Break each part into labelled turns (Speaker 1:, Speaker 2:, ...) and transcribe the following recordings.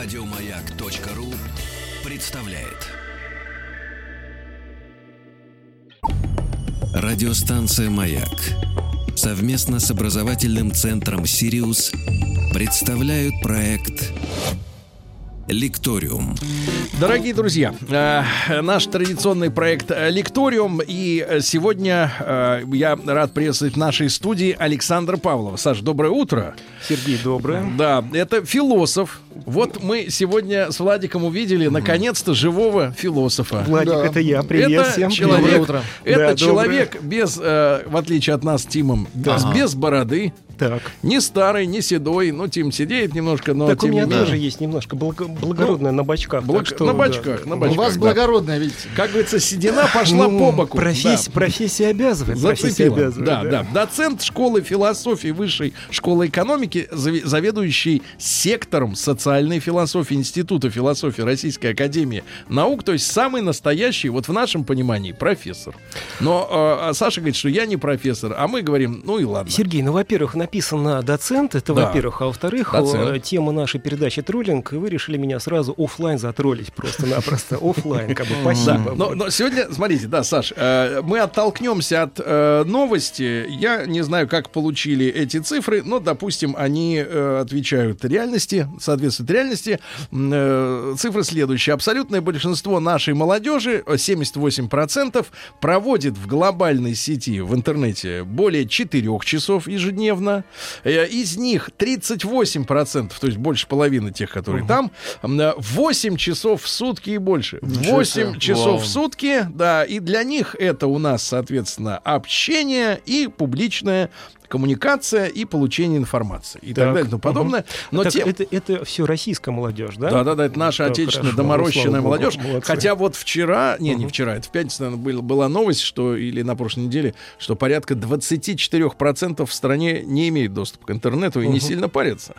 Speaker 1: Радиомаяк.ру представляет. Радиостанция «Маяк» совместно с образовательным центром «Сириус» представляют проект Лекториум.
Speaker 2: Дорогие друзья, э, наш традиционный проект Лекториум. И сегодня э, я рад приветствовать в нашей студии Александра Павлова. Саш, доброе утро.
Speaker 3: Сергей, доброе.
Speaker 2: Да, это философ. Вот мы сегодня с Владиком увидели, наконец-то, живого философа.
Speaker 3: Владик,
Speaker 4: Да.
Speaker 3: это я. Привет
Speaker 2: это
Speaker 3: всем.
Speaker 2: человек,
Speaker 3: Доброе утро.
Speaker 2: это
Speaker 3: Да,
Speaker 2: человек без, э, в отличие от нас с Тимом, без, без бороды,
Speaker 3: Так.
Speaker 2: не старый, не седой. Ну, Тим сидеет немножко, но
Speaker 3: так у
Speaker 2: тем
Speaker 3: меня
Speaker 2: не менее.
Speaker 3: тоже есть немножко благо- благородное на бочках.
Speaker 2: благ-
Speaker 3: что,
Speaker 2: на
Speaker 3: да.
Speaker 2: бочках, на
Speaker 4: У
Speaker 2: бочках.
Speaker 4: вас
Speaker 2: да.
Speaker 4: благородная, видите.
Speaker 2: Как говорится, седина пошла
Speaker 3: Ну,
Speaker 2: по боку.
Speaker 3: профессия,
Speaker 2: Да.
Speaker 3: профессия обязывает. Профессия
Speaker 2: Зацепила.
Speaker 3: обязывает.
Speaker 2: Да, да, Доцент школы философии Высшей школы экономики, заведующий сектором социальной философии Института философии Российской Академии Наук, то есть самый настоящий, вот в нашем понимании, профессор. Но э, а Саша говорит, что я не профессор, а мы говорим, ну и ладно.
Speaker 3: Сергей, ну, во-первых, написано доцент, это
Speaker 2: Да.
Speaker 3: во-первых, а во-вторых,
Speaker 2: Доцент.
Speaker 3: тема нашей передачи троллинг, и вы решили меня сразу оффлайн затроллить просто-напросто. оффлайн, как бы, спасибо.
Speaker 2: Но, сегодня, смотрите, да, Саш, э, мы оттолкнемся от э, новости. Я не знаю, как получили эти цифры, но, допустим, они э, отвечают реальности, соответствуют реальности. М, э, цифры следующие. Абсолютное большинство нашей молодежи, э, 78%, проводит в глобальной сети в интернете более 4 часов ежедневно. Э, из них 38%, то есть больше половины тех, которые там, м, э, 8 часов в сутки и больше. 8 часов в сутки, да, и для них это у нас, соответственно, общение и публичная коммуникация и получение информации и так,
Speaker 3: Так.
Speaker 2: далее и тому подобное. Но
Speaker 3: Так
Speaker 2: тем-
Speaker 3: это, это все российская молодежь, да?
Speaker 2: да, да, да, это наша
Speaker 3: Так,
Speaker 2: отечественная
Speaker 3: хорошо.
Speaker 2: доморощенная
Speaker 3: Ну, слава
Speaker 2: молодежь.
Speaker 3: богу, молодцы.
Speaker 2: Хотя вот вчера, не, не вчера, это в пятницу, наверное, был- была новость, что или на прошлой неделе, что порядка 24% в стране не имеют доступа к интернету и не сильно парятся.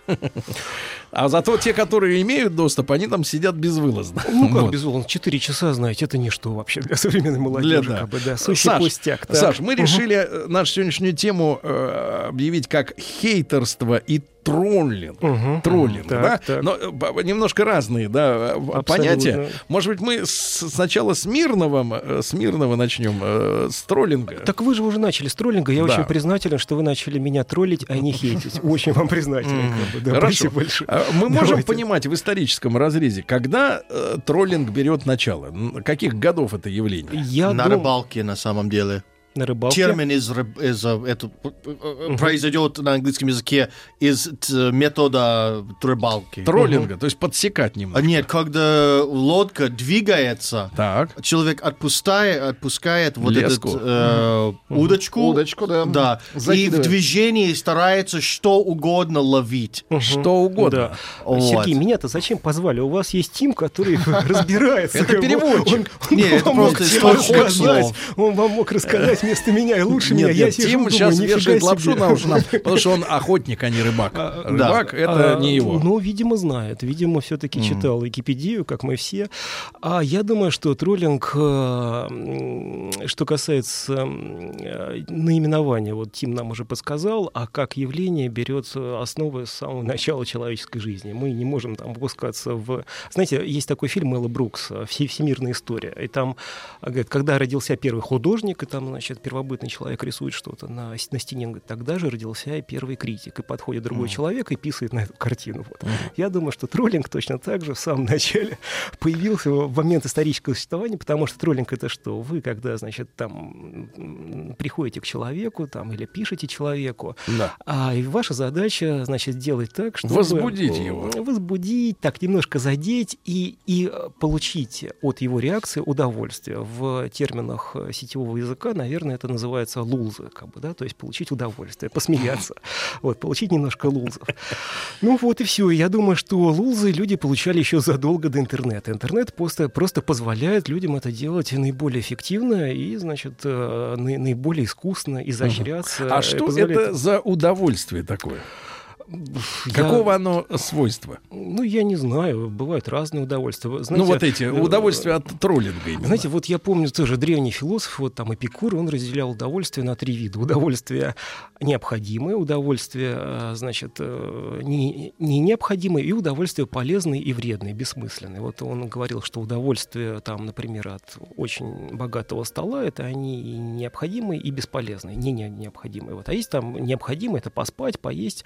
Speaker 2: А зато те, которые имеют доступ, они там сидят безвылазно.
Speaker 3: Ну, как
Speaker 2: Вот.
Speaker 3: безусловно, 4 часа, знаете, это ничто вообще для современной
Speaker 2: Для,
Speaker 3: молодежи.
Speaker 2: да.
Speaker 3: Как бы, да,
Speaker 2: Саш,
Speaker 3: пустяк. так.
Speaker 2: Саш, мы решили э, нашу сегодняшнюю тему э, объявить как хейтерство и троллинг.
Speaker 3: Мгм.
Speaker 2: Троллинг,
Speaker 3: Так,
Speaker 2: да?
Speaker 3: так.
Speaker 2: Но э, немножко разные, да, э, понятия. Может быть, мы с- сначала с мирного, э, с мирного начнем, э, с троллинга.
Speaker 3: Так вы же уже начали с троллинга. Я
Speaker 2: Да.
Speaker 3: очень признателен, что вы начали меня троллить, а не хейтить. Очень вам признателен.
Speaker 2: Хорошо.
Speaker 3: Спасибо большое.
Speaker 2: А Мы можем
Speaker 3: Давайте.
Speaker 2: понимать в историческом разрезе, когда троллинг берет начало? Каких годов это явление?
Speaker 3: Я
Speaker 5: на
Speaker 3: дум-
Speaker 5: рыбалке на самом деле.
Speaker 3: На рыбалке.
Speaker 5: Термин из, из э, это, э, произойдет на английском языке из т- метода рыбалки.
Speaker 2: Троллинга, то есть подсекать
Speaker 5: А
Speaker 2: немного.
Speaker 5: нет, когда лодка двигается,
Speaker 2: Так.
Speaker 5: человек отпускает, отпускает вот
Speaker 2: Леску.
Speaker 5: эту э, удочку,
Speaker 4: Удочку, да.
Speaker 5: да, и в движении старается что угодно ловить.
Speaker 3: Мгм.
Speaker 2: Что угодно.
Speaker 3: Да.
Speaker 5: Вот.
Speaker 3: Сергей, меня-то зачем позвали? У вас есть Тим, который разбирается.
Speaker 2: Это переводчик.
Speaker 3: Он- он
Speaker 5: Не, это просто источник.
Speaker 3: Он вам мог рассказать вместо меня и лучше меня.
Speaker 2: Нет,
Speaker 3: Я
Speaker 2: нет,
Speaker 3: сижу,
Speaker 2: Тим
Speaker 3: думаю,
Speaker 2: сейчас
Speaker 3: нифига
Speaker 2: вешает лапшу
Speaker 3: себе.
Speaker 2: на уши нам, потому что он охотник, а не рыбак. Рыбак — это
Speaker 3: А,
Speaker 2: не его.
Speaker 3: Ну, видимо, знает. Видимо, все-таки читал Википедию, как мы все. А я думаю, что троллинг, э, что касается э, наименования, вот Тим нам уже подсказал, а как явление берет основы с самого начала человеческой жизни. Мы не можем там опускаться в... Знаете, есть такой фильм Элла Брукс «Все- «Всемирная история», и там а, говорит, когда родился первый художник, и там, значит, первобытный человек рисует что-то на, на стене, он говорит, тогда же родился и первый критик, и подходит другой человек и писает на эту картину. Вот. Я думаю, что троллинг точно так же в самом начале появился в момент исторического существования, потому что троллинг это что? Вы, когда, значит, там приходите к человеку, там, или пишете человеку,
Speaker 2: Да.
Speaker 3: а и ваша задача, значит, сделать так, чтобы...
Speaker 2: Возбудить его.
Speaker 3: Возбудить, так, немножко задеть и, и э, получить от его реакции удовольствие. В терминах э, сетевого языка, наверное, это называется лузы, как бы, да, то есть получить удовольствие, посмеяться, вот, получить немножко лузов. Ну вот и все. Я думаю, что лузы люди получали еще задолго до интернета. Интернет просто, просто позволяет людям это делать наиболее эффективно и, значит, э, наи- наиболее искусно изощряться.
Speaker 2: А что
Speaker 3: позволяет-
Speaker 2: это за удовольствие такое?
Speaker 3: Я-
Speaker 2: Какого оно свойства?
Speaker 3: Ну, я не знаю, бывают разные удовольствия. Знаете,
Speaker 2: ну, вот эти удовольствия от троллинга именно.
Speaker 3: Знаете, вот я помню тоже древний философ, вот там Эпикур, он разделял удовольствие на три вида. Удовольствие необходимое, удовольствие, э, значит, э, не, не необходимое, и удовольствие полезное и вредное, бессмысленное. Вот он говорил, что удовольствие, там, например, от очень богатого стола, это они и необходимые, и бесполезные, не, не необходимые. Вот. А есть там необходимое, это поспать, поесть.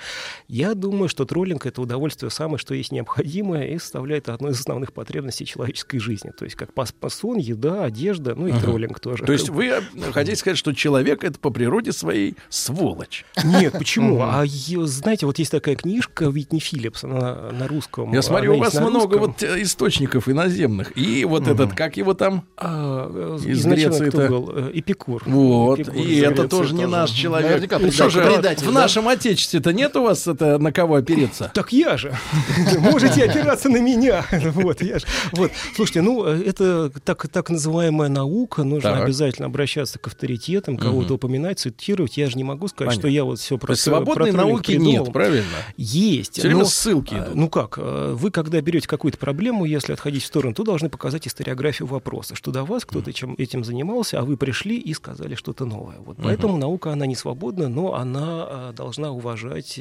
Speaker 3: Я думаю, что троллинг — это удовольствие самое, что есть необходимое, и составляет одну из основных потребностей человеческой жизни. То есть как пос- сон, еда, одежда, ну и троллинг тоже.
Speaker 2: То есть вы хотите сказать, что человек это по природе своей сволочь?
Speaker 3: Нет, почему? А знаете, вот есть такая книжка Витни Филлипс, она на русском.
Speaker 2: Я смотрю, у вас много вот э, источников иноземных. И вот этот, как его там?
Speaker 3: А, э,
Speaker 2: из Греции это-
Speaker 3: был? Э, Эпикур.
Speaker 2: Вот. И это тоже не наш человек. Ну что же, в нашем отечестве-то нет у вас это на кого опереться?
Speaker 3: Так я же. Можете опираться на меня. Вот, я же. Вот. Слушайте, ну, э, это так, так называемая наука. Нужно
Speaker 2: Так.
Speaker 3: обязательно обращаться к авторитетам, кого-то упоминать, цитировать. Я же не могу сказать,
Speaker 2: Понятно.
Speaker 3: что я вот все
Speaker 2: То
Speaker 3: про
Speaker 2: есть свободной
Speaker 3: про
Speaker 2: науки
Speaker 3: придумал.
Speaker 2: нет, правильно?
Speaker 3: Есть.
Speaker 2: Все время
Speaker 3: но-
Speaker 2: ссылки
Speaker 3: а,
Speaker 2: идут.
Speaker 3: Ну как, э, вы когда берете какую-то проблему, если отходить в сторону, то должны показать историографию вопроса, что до вас кто-то чем, этим занимался, а вы пришли и сказали что-то новое. Вот поэтому наука, она не свободна, но она э, должна уважать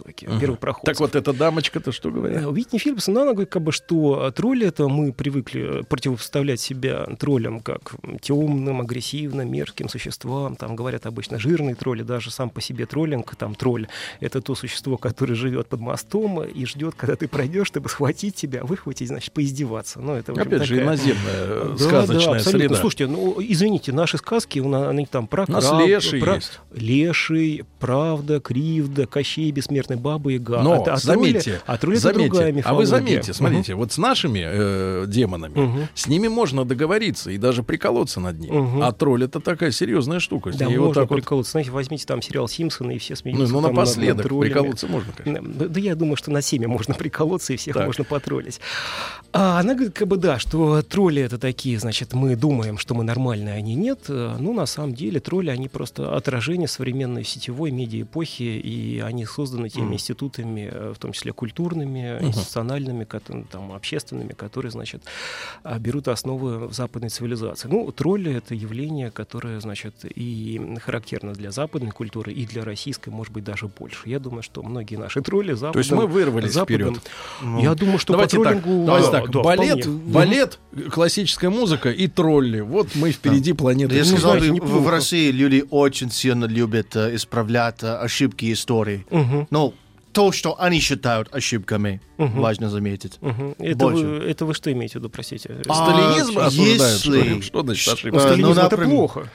Speaker 3: э, первоистоки, первопроходцев.
Speaker 2: Так вот, эта дамочка-то что говорит?
Speaker 3: Э, Витни Филлипс, ну, она говорит, как бы, что э, тролли это мы привыкли э, противопоставлять себя троллям как темным, агрессивным, мерзким существам. Там говорят обычно жирные тролли, даже сам по себе троллинг, там тролль это то существо, которое живет под мостом и ждет, когда ты пройдешь, чтобы схватить тебя, выхватить, значит, поиздеваться. Ну, это,
Speaker 2: Опять же,
Speaker 3: такая-
Speaker 2: иноземная э,
Speaker 3: Да,
Speaker 2: сказочная
Speaker 3: да, абсолютно.
Speaker 2: среда.
Speaker 3: Слушайте, ну, извините, наши сказки, они там про
Speaker 2: У нас
Speaker 3: краб,
Speaker 2: леший
Speaker 3: про-
Speaker 2: есть.
Speaker 3: Леший, правда, кривда, Кощей, бессмертный баба Яга.
Speaker 2: Но
Speaker 3: а тролли-
Speaker 2: заметьте,
Speaker 3: а тролли это
Speaker 2: заметьте, а вы заметьте, смотрите, вот с нашими э, демонами,
Speaker 3: Мгм.
Speaker 2: с ними можно договориться и даже приколоться над ними.
Speaker 3: Мгм.
Speaker 2: А тролль это такая серьезная штука.
Speaker 3: Да, можно
Speaker 2: вот так вот,
Speaker 3: приколоться. Знаете, возьмите там сериал «Симпсоны» и все
Speaker 2: ну,
Speaker 3: смеются.
Speaker 2: ну,
Speaker 3: над-
Speaker 2: напоследок
Speaker 3: над троллями.
Speaker 2: приколоться можно, конечно.
Speaker 3: Да, да я думаю, что на семя можно приколоться, и всех
Speaker 2: Так.
Speaker 3: можно потроллить. А она говорит, как бы, да, что тролли это такие, значит, мы думаем, что мы нормальные, а они нет. Э, Ну, на самом деле, тролли, они просто отражение современной сетевой медиа-эпохи, и они созданы теми институтами, э, в том числе культурными, институциональными, там, общественными, которые, значит, а, берут основы в западной цивилизации. Ну, тролли — это явление, которое, значит, и характерно для западной культуры, и для российской, может быть, даже больше. Я думаю, что многие наши тролли западным...
Speaker 2: То есть мы вырвались
Speaker 3: западным-
Speaker 2: вперед.
Speaker 3: Я думаю, что
Speaker 2: Давайте
Speaker 3: по
Speaker 2: так,
Speaker 3: троллингу...
Speaker 2: давайте
Speaker 3: да,
Speaker 2: так,
Speaker 3: да,
Speaker 2: балет,
Speaker 3: вполне.
Speaker 2: балет, классическая музыка и тролли. Вот мы впереди планеты.
Speaker 5: Я
Speaker 3: Ну,
Speaker 5: сказал,
Speaker 3: знаете,
Speaker 5: бы, в, в России люди очень сильно любят э, исправлять э, ошибки истории. Ну, то, что они считают ошибками,
Speaker 3: Мгм.
Speaker 5: важно заметить.
Speaker 3: мгм. Это,
Speaker 5: Больше.
Speaker 3: вы, это вы что имеете в виду, простите?
Speaker 5: А,
Speaker 2: Сталинизм осуждают, что
Speaker 5: если-
Speaker 2: ли? Что значит
Speaker 3: Ну,
Speaker 2: ошибка?
Speaker 5: э,
Speaker 3: сталинизм
Speaker 5: ну,
Speaker 3: это плохо.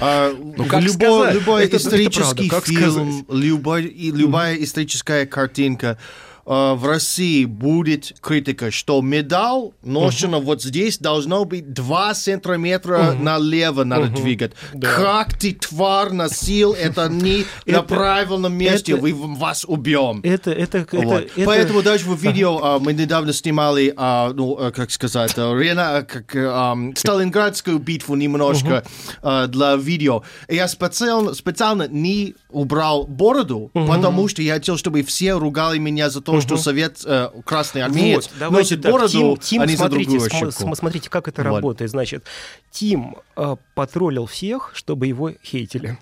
Speaker 5: А,
Speaker 2: как
Speaker 5: любой,
Speaker 2: сказать?
Speaker 5: любой
Speaker 3: Это- это
Speaker 5: исторический
Speaker 3: правда, как
Speaker 5: фильм, любой, любая историческая картинка в России будет критика, что медаль ношена вот здесь должно быть 2 сантиметра налево надо двигать.
Speaker 3: Да.
Speaker 5: Как ты, тварь, носил это не на
Speaker 3: Это-
Speaker 5: правильном месте,
Speaker 3: это-
Speaker 5: вы вас убьем.
Speaker 3: Это, это, это,
Speaker 5: Вот.
Speaker 3: это-
Speaker 5: Поэтому даже в видео а, мы недавно снимали, а, ну, а, как сказать, а, Рена, как, э, ам, Сталинградскую битву немножко а, для видео. Я специально, специально не убрал бороду, потому что я хотел, чтобы все ругали меня за то, что совет э, красный армеец
Speaker 3: Вот,
Speaker 5: носит
Speaker 3: так,
Speaker 5: бороду,
Speaker 3: Тим, Тим,
Speaker 5: а не за
Speaker 3: смотрите,
Speaker 5: другую
Speaker 3: см-
Speaker 5: ошибку.
Speaker 3: см- смотрите, как это
Speaker 5: Вот.
Speaker 3: работает. Значит, Тим э, потроллил всех, чтобы его хейтили.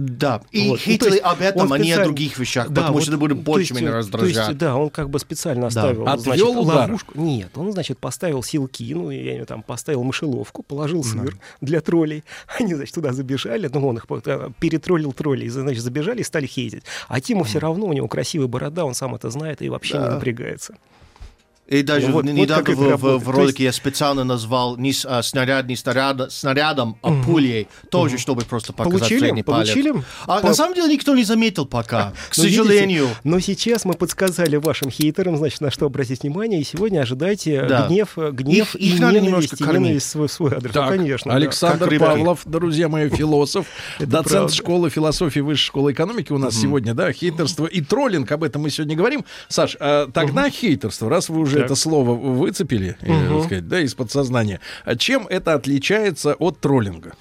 Speaker 5: Да, и
Speaker 3: Вот. Ну,
Speaker 5: хейтили
Speaker 3: есть
Speaker 5: об этом, а не о других вещах,
Speaker 3: Да,
Speaker 5: потому
Speaker 3: вот,
Speaker 5: что это будет больше
Speaker 3: есть,
Speaker 5: меня
Speaker 3: э, То
Speaker 5: раздражать.
Speaker 3: есть, да, он как бы специально оставил
Speaker 2: Отвел
Speaker 3: значит,
Speaker 2: удар.
Speaker 3: ловушку. Нет, он, значит, поставил силки, ну, я не там, поставил мышеловку, положил сыр для троллей. Они, значит, туда забежали, ну, он их э, перетроллил троллей, значит, забежали и стали хейтить. А Тиму все равно, у него красивая борода, он сам это знает и вообще не
Speaker 5: Да.
Speaker 3: напрягается.
Speaker 5: И даже
Speaker 3: Вот-
Speaker 5: н-
Speaker 3: вот
Speaker 5: недавно
Speaker 3: как это
Speaker 5: в, в- ролике я специально назвал не с- а, снаряд не снаряд, снарядом, а пулей, тоже чтобы просто показать
Speaker 3: Получили?
Speaker 5: средний палец.
Speaker 3: Получили?
Speaker 5: А,
Speaker 3: По-
Speaker 5: на самом деле никто не заметил пока, к
Speaker 3: Ну, видите,
Speaker 5: сожалению.
Speaker 3: но сейчас мы подсказали вашим хейтерам, значит, на что обратить внимание, и сегодня ожидайте
Speaker 5: Да.
Speaker 3: гнев, э, гнев
Speaker 5: Их-
Speaker 3: и
Speaker 5: их надо
Speaker 3: ненависть,
Speaker 5: немножко кормить.
Speaker 3: ненависть свой, свой адрес. Ну,
Speaker 2: Так,
Speaker 3: конечно. да.
Speaker 2: Александр
Speaker 5: рыбаки.
Speaker 2: Павлов, друзья мои, философ, доцент
Speaker 3: правда.
Speaker 2: школы философии Высшей школы экономики у нас сегодня, да, хейтерство и троллинг, об этом мы сегодня говорим. Саш, а тогда хейтерство, раз вы уже
Speaker 3: Так.
Speaker 2: это слово выцепили, так сказать, да, из подсознания, а чем это отличается от троллинга?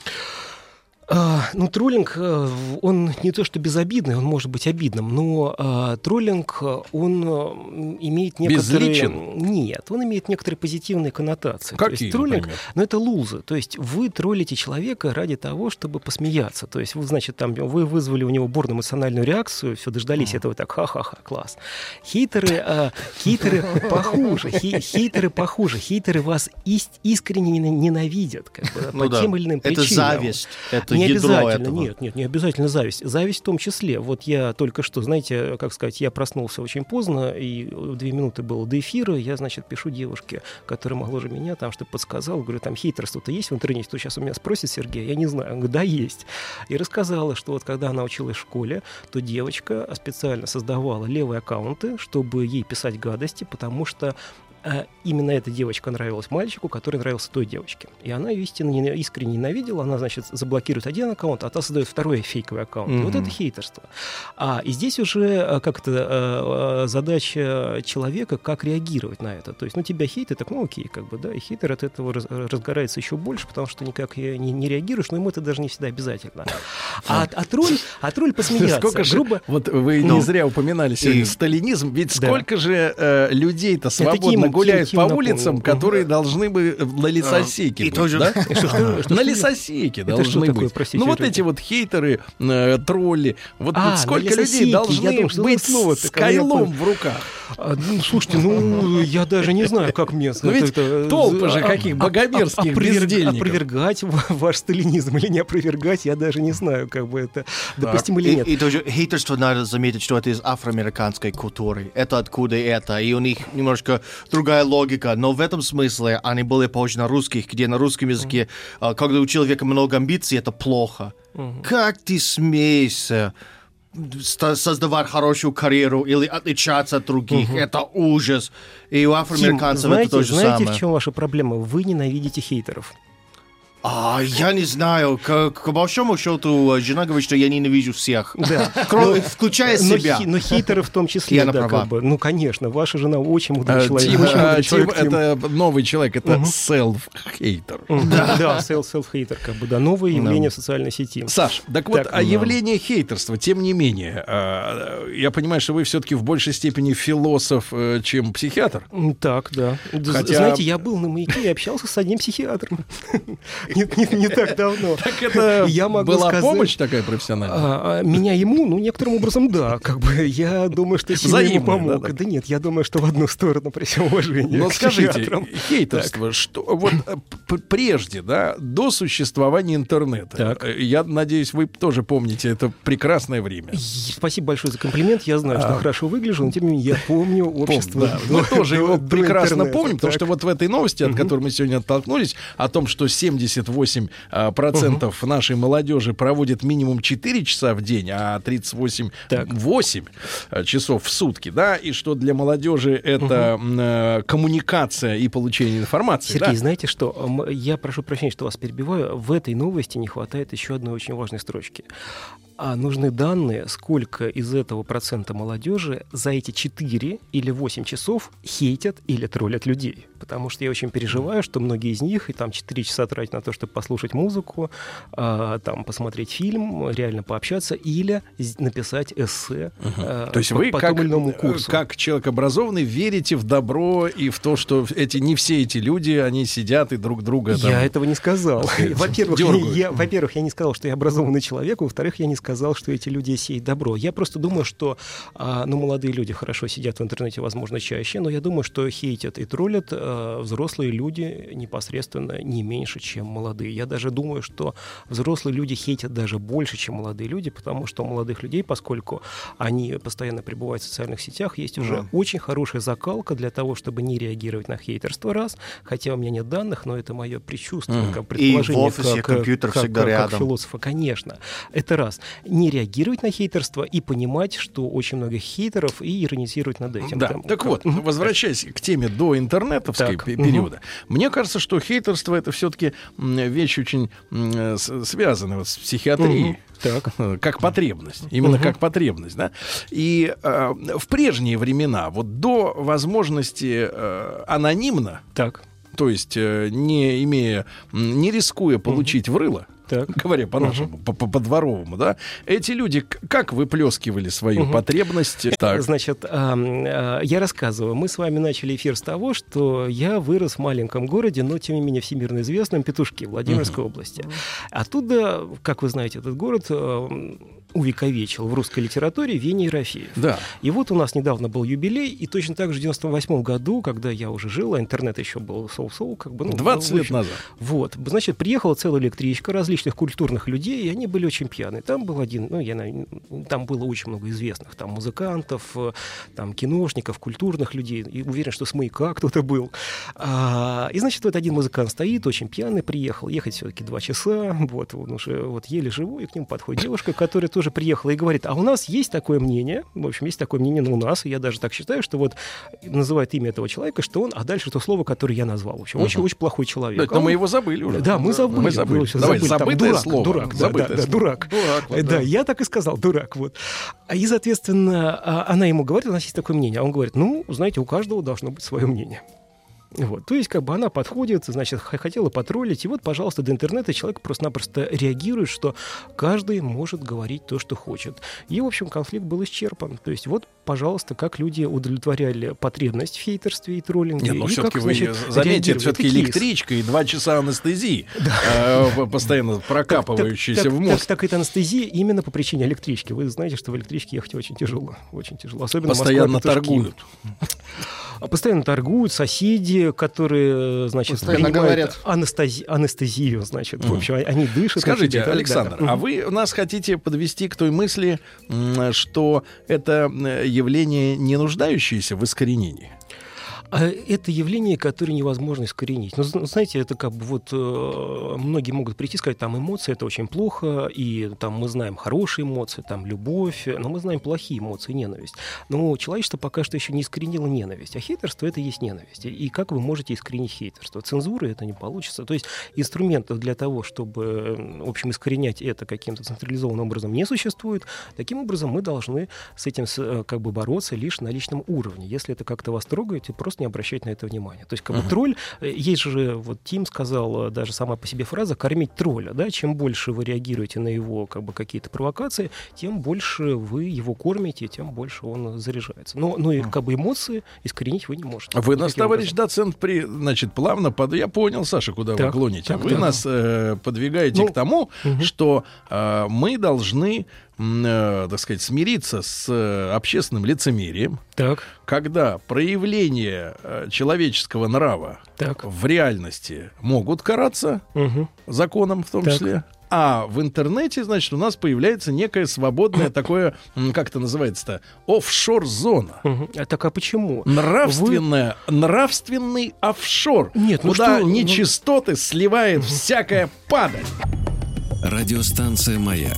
Speaker 3: А, ну, троллинг, э, он не то что безобидный, он может быть обидным, но а, троллинг, он э, имеет некоторые...
Speaker 2: Безличен?
Speaker 3: Нет, он имеет некоторые позитивные коннотации. то
Speaker 2: Какие,
Speaker 3: есть троллинг,
Speaker 2: например?
Speaker 3: ну, это луза. То есть вы троллите человека ради того, чтобы посмеяться. То есть вы, значит, там, вы вызвали у него бурную эмоциональную реакцию, все, дождались этого, так, ха-ха-ха, класс. Хейтеры, а, хейтеры похуже, хей- хейтеры похуже, хейтеры вас ис- искренне нена- ненавидят, как бы,
Speaker 5: Ну
Speaker 3: по тем или иным
Speaker 5: Это
Speaker 3: причинам.
Speaker 5: зависть, это
Speaker 3: не
Speaker 5: ядро
Speaker 3: обязательно,
Speaker 5: этого.
Speaker 3: нет, нет, не обязательно зависть. Зависть в том числе. Вот я только что, знаете, как сказать, я проснулся очень поздно, и две минуты было до эфира, я, значит, пишу девушке, которая моложе меня, там, что подсказала, говорю, там хейтерство-то есть в интернете, что сейчас у меня спросит Сергей, я не знаю, Он говорит, да, есть. И рассказала, что вот когда она училась в школе, то девочка специально создавала левые аккаунты, чтобы ей писать гадости, потому что э, именно эта девочка нравилась мальчику, который нравился той девочке. И она ее истинно не- искренне ненавидела. Она, значит, заблокирует один аккаунт, а та создает второй фейковый аккаунт. И Вот это хейтерство. А, и здесь уже э, как это э, задача человека, как реагировать на это. То есть, ну, тебя хейтят, так, ну, окей, как бы, да, и хейтер от этого раз- разгорается еще больше, потому что никак не, не реагируешь, но ему это даже не всегда обязательно. А, а тролль, а тролль посмеяться,
Speaker 2: Сколько же,
Speaker 3: грубо...
Speaker 2: вот вы
Speaker 5: Ну,
Speaker 2: не зря упоминали сегодня сталинизм, ведь сколько же э, людей-то свободно гуляют по улицам, которые должны бы э, на лесосеке
Speaker 3: что, что,
Speaker 2: на лесосеке должны быть. ну вот эти вот хейтеры, э, тролли, вот,
Speaker 3: А,
Speaker 2: сколько
Speaker 3: лесосеке,
Speaker 2: людей должны быть
Speaker 3: слово-то,
Speaker 2: с кайлом в руках.
Speaker 3: А, ну, слушайте, ну, я даже не знаю, как мне...
Speaker 2: Ну, ведь
Speaker 3: это-
Speaker 2: толпы же
Speaker 3: а-
Speaker 2: каких
Speaker 3: а-
Speaker 2: богомерзких бездельников.
Speaker 3: Опровергать ва- ваш сталинизм или не опровергать, я даже не знаю, как бы это допустимо или
Speaker 5: И,
Speaker 3: нет.
Speaker 5: и тоже хейтерство надо заметить, что это из афроамериканской культуры. Это откуда это. И у них немножко другая логика. Но в этом смысле они более похожи на русских, где на русском языке, а, когда у человека много амбиций, это плохо. Как ты смеешься создавать хорошую карьеру или отличаться от других? Это ужас. И у
Speaker 3: Тим,
Speaker 5: афроамериканцев
Speaker 3: знаете,
Speaker 5: это то же
Speaker 3: знаете,
Speaker 5: самое.
Speaker 3: в чем ваша проблема? Вы ненавидите хейтеров.
Speaker 5: А, я не знаю. К, к большому счету, э, жена говорит, что я ненавижу всех.
Speaker 3: Да.
Speaker 5: Кроме, включая
Speaker 3: Но,
Speaker 5: себя.
Speaker 3: хи- но хейтеры в том числе,
Speaker 5: она
Speaker 3: да,
Speaker 5: права.
Speaker 3: как бы. Ну, конечно, ваша жена очень мудрый
Speaker 2: Э,
Speaker 3: человек.
Speaker 2: Тим,
Speaker 3: очень
Speaker 2: э,
Speaker 3: мудрый
Speaker 2: Тим,
Speaker 3: человек, Тим.
Speaker 2: это новый человек, это self-хейтер.
Speaker 3: Да, да, self-хейтер, как бы, да, новое явление в социальной сети.
Speaker 2: Саш, так вот,
Speaker 3: Так,
Speaker 2: а
Speaker 3: да.
Speaker 2: явление хейтерства, тем не менее, я понимаю, что вы все-таки в большей степени философ, чем психиатр.
Speaker 3: Так, да.
Speaker 2: Хотя-
Speaker 3: Знаете, я был на маяке и общался с одним психиатром. Не не- не так давно.
Speaker 2: Так это
Speaker 3: Я могу
Speaker 2: была
Speaker 3: сказать-
Speaker 2: помощь такая профессиональная?
Speaker 3: А, а, меня ему, ну, некоторым образом, да. Как бы я думаю, что сильно ему помог.
Speaker 2: да, так?
Speaker 3: Да нет, я думаю, что в одну сторону, при всем уважении.
Speaker 2: Но
Speaker 3: к
Speaker 2: скажите, хейтерство, что вот э, прежде, да, до существования интернета,
Speaker 3: Так.
Speaker 2: э, я надеюсь, вы тоже помните это прекрасное время.
Speaker 3: Спасибо большое за комплимент. Я знаю, что
Speaker 2: А.
Speaker 3: хорошо выгляжу, но тем не менее я помню общество.
Speaker 2: Да,
Speaker 3: до-
Speaker 2: мы тоже его прекрасно помним, потому
Speaker 3: Так.
Speaker 2: что вот в этой новости, от которой мы сегодня оттолкнулись, о том, что 78% а, процентов нашей молодежи проводит минимум 4 часа в день, а 38
Speaker 3: Так.
Speaker 2: 8 а, часов в сутки, да, и что для молодежи это э, коммуникация и получение информации.
Speaker 3: Сергей,
Speaker 2: да.
Speaker 3: знаете что? Я прошу прощения, что вас перебиваю. В этой новости не хватает еще одной очень важной строчки. А нужны данные, сколько из этого процента молодежи за эти 4 или 8 часов хейтят или троллят людей. Потому что я очень переживаю, что многие из них и там 4 часа тратят на то, чтобы послушать музыку, а, там посмотреть фильм, реально пообщаться или написать эссе а,
Speaker 2: То есть
Speaker 3: по,
Speaker 2: вы
Speaker 3: по
Speaker 2: как,
Speaker 3: тому курсу.
Speaker 2: как человек образованный верите в добро и в то, что эти не все эти люди, они сидят и друг друга там...
Speaker 3: Я этого не сказал. Во-первых, я, во-первых, я не сказал, что я образованный человек. Во-вторых, я не сказал, что эти люди сеют добро. Я просто думаю, что а, ну, молодые люди хорошо сидят в интернете, возможно, чаще, но я думаю, что хейтят и троллят а, взрослые люди непосредственно не меньше, чем молодые. Я даже думаю, что взрослые люди хейтят даже больше, чем молодые люди, потому что у молодых людей, поскольку они постоянно пребывают в социальных сетях, есть уже очень хорошая закалка для того, чтобы не реагировать на хейтерство, раз, хотя у меня нет данных, но это мое предчувствие,
Speaker 2: Мгм.
Speaker 3: как
Speaker 5: И
Speaker 3: предположение,
Speaker 5: в офисе
Speaker 3: как,
Speaker 5: компьютер
Speaker 3: как-
Speaker 5: всегда
Speaker 3: как- как
Speaker 5: рядом.
Speaker 3: философа, конечно. Это раз. Не реагировать на хейтерство и понимать, что очень много хейтеров, и иронизировать над этим.
Speaker 2: Да,
Speaker 3: Там,
Speaker 2: так
Speaker 3: как-
Speaker 2: вот, возвращаясь к теме до интернетовской
Speaker 3: Так,
Speaker 2: пе-
Speaker 3: мгм.
Speaker 2: периода, мне кажется, что хейтерство это все-таки вещь очень связанная вот с психиатрией.
Speaker 3: Мгм. Так.
Speaker 2: Как потребность, именно
Speaker 3: Мгм.
Speaker 2: как потребность, да. И э, в прежние времена, вот до возможности э, анонимно,
Speaker 3: Так.
Speaker 2: то есть э, не имея, не рискуя получить в рыло,
Speaker 3: Так.
Speaker 2: говоря по-нашему, по- по- по-дворовому, да, эти люди как выплескивали свою
Speaker 3: Мгм.
Speaker 2: потребность? Так,
Speaker 3: Значит, а, я рассказываю. Мы с вами начали эфир с того, что я вырос в маленьком городе, но тем не менее всемирно известном Петушке, Владимирской области. Оттуда, как вы знаете, этот город увековечил в русской литературе Веня Ерофеев.
Speaker 2: да.
Speaker 3: И вот у нас недавно был юбилей, и точно так же в 98 году, когда я уже жил, а интернет еще был соу-соу, как бы... Ну,
Speaker 2: 20
Speaker 3: ну, в
Speaker 2: лет назад.
Speaker 3: Вот, значит, приехала целая электричка различных культурных людей, и они были очень пьяные. Там был один, ну, я, там было очень много известных, там музыкантов, э, там киношников, культурных людей, и уверен, что с маяка кто-то был. А, и, значит, вот один музыкант стоит, очень пьяный, приехал, ехать все-таки два часа, вот, он уже вот еле живой, и к нему подходит девушка, которая тоже приехала и говорит, а у нас есть такое мнение, в общем, есть такое мнение ну, у нас, и я даже так считаю, что вот называет имя этого человека, что он, а дальше то слово, которое я назвал. В общем, очень-очень плохой человек.
Speaker 2: Да,
Speaker 3: А
Speaker 2: но мы его забыли уже.
Speaker 3: да, мы забыли.
Speaker 2: Мы забыли.
Speaker 3: Ну,
Speaker 2: Давай,
Speaker 3: забыли. Там дурак,
Speaker 2: слово.
Speaker 3: Дурак, да, да, да, дурак.
Speaker 2: Дурак, вот, да.
Speaker 3: да, я так и сказал, дурак. Вот. А И, соответственно, а, она ему говорит, у нас есть такое мнение. А он говорит, ну, знаете, у каждого должно быть свое мнение. Вот. То есть, как бы она подходит, значит, хотела потроллить, и вот, пожалуйста, до интернета человек просто-напросто реагирует, что каждый может говорить то, что хочет. И, в общем, конфликт был исчерпан. То есть, вот, пожалуйста, как люди удовлетворяли потребность в хейтерстве и троллинге.
Speaker 2: Нет, но
Speaker 3: и
Speaker 2: все-таки
Speaker 3: как,
Speaker 2: вы
Speaker 3: значит,
Speaker 2: заметьте, это все-таки электричка и два часа анестезии, э, постоянно прокапывающиеся в мозг.
Speaker 3: Так, это анестезия именно по причине электрички. Вы знаете, что в электричке ехать очень тяжело. Очень тяжело. Особенно
Speaker 2: Постоянно торгуют.
Speaker 3: А Постоянно торгуют соседи, которые, значит,
Speaker 4: Постоянно говорят.
Speaker 3: анестези- анестезию, значит. В общем, они дышат.
Speaker 2: Скажите,
Speaker 3: значит,
Speaker 2: Александр,
Speaker 3: далее.
Speaker 2: а вы нас хотите подвести к той мысли, что это э, явление, не нуждающееся в искоренении?
Speaker 3: А это явление, которое невозможно искоренить. Ну, зн- знаете, это как бы вот э, многие могут прийти и сказать, там эмоции это очень плохо, и там мы знаем хорошие эмоции, там любовь, но мы знаем плохие эмоции, ненависть. Но человечество пока что еще не искоренило ненависть, а хейтерство это и есть ненависть. И- как вы можете искоренить хейтерство? Цензуры это не получится. То есть инструментов для того, чтобы, в общем, искоренять это каким-то централизованным образом не существует. Таким образом, мы должны с этим э, как бы бороться лишь на личном уровне. Если это как-то вас трогает, просто не обращать на это внимания. То есть как бы тролль, э, есть же, вот Тим сказал, э, даже сама по себе фраза «кормить тролля». Да? Чем больше вы реагируете на его как бы, какие-то провокации, тем больше вы его кормите, тем больше он заряжается. Но, но и как бы эмоции искоренить вы не можете.
Speaker 2: Вы нас, товарищ
Speaker 3: образом.
Speaker 2: доцент, при, значит, плавно под... Я понял, Саша, куда вы
Speaker 3: Так,
Speaker 2: клоните.
Speaker 3: так,
Speaker 2: вы
Speaker 3: так.
Speaker 2: нас э, подвигаете
Speaker 3: Ну,
Speaker 2: к тому,
Speaker 3: мгм.
Speaker 2: что э, мы должны, э, так сказать, смириться с э, общественным лицемерием,
Speaker 3: Так,
Speaker 2: когда проявления э, человеческого нрава
Speaker 3: так.
Speaker 2: в реальности могут караться
Speaker 3: Мгм.
Speaker 2: законом в том
Speaker 3: Так.
Speaker 2: числе. А в интернете, значит, у нас появляется некое свободное такое, как это называется-то, офшор-зона.
Speaker 3: Мгм. А так а почему?
Speaker 2: Нравственная, нравственный офшор,
Speaker 3: Нет, ну
Speaker 2: куда
Speaker 3: что, ну-
Speaker 2: нечистоты сливает всякая падаль.
Speaker 1: Радиостанция «Маяк»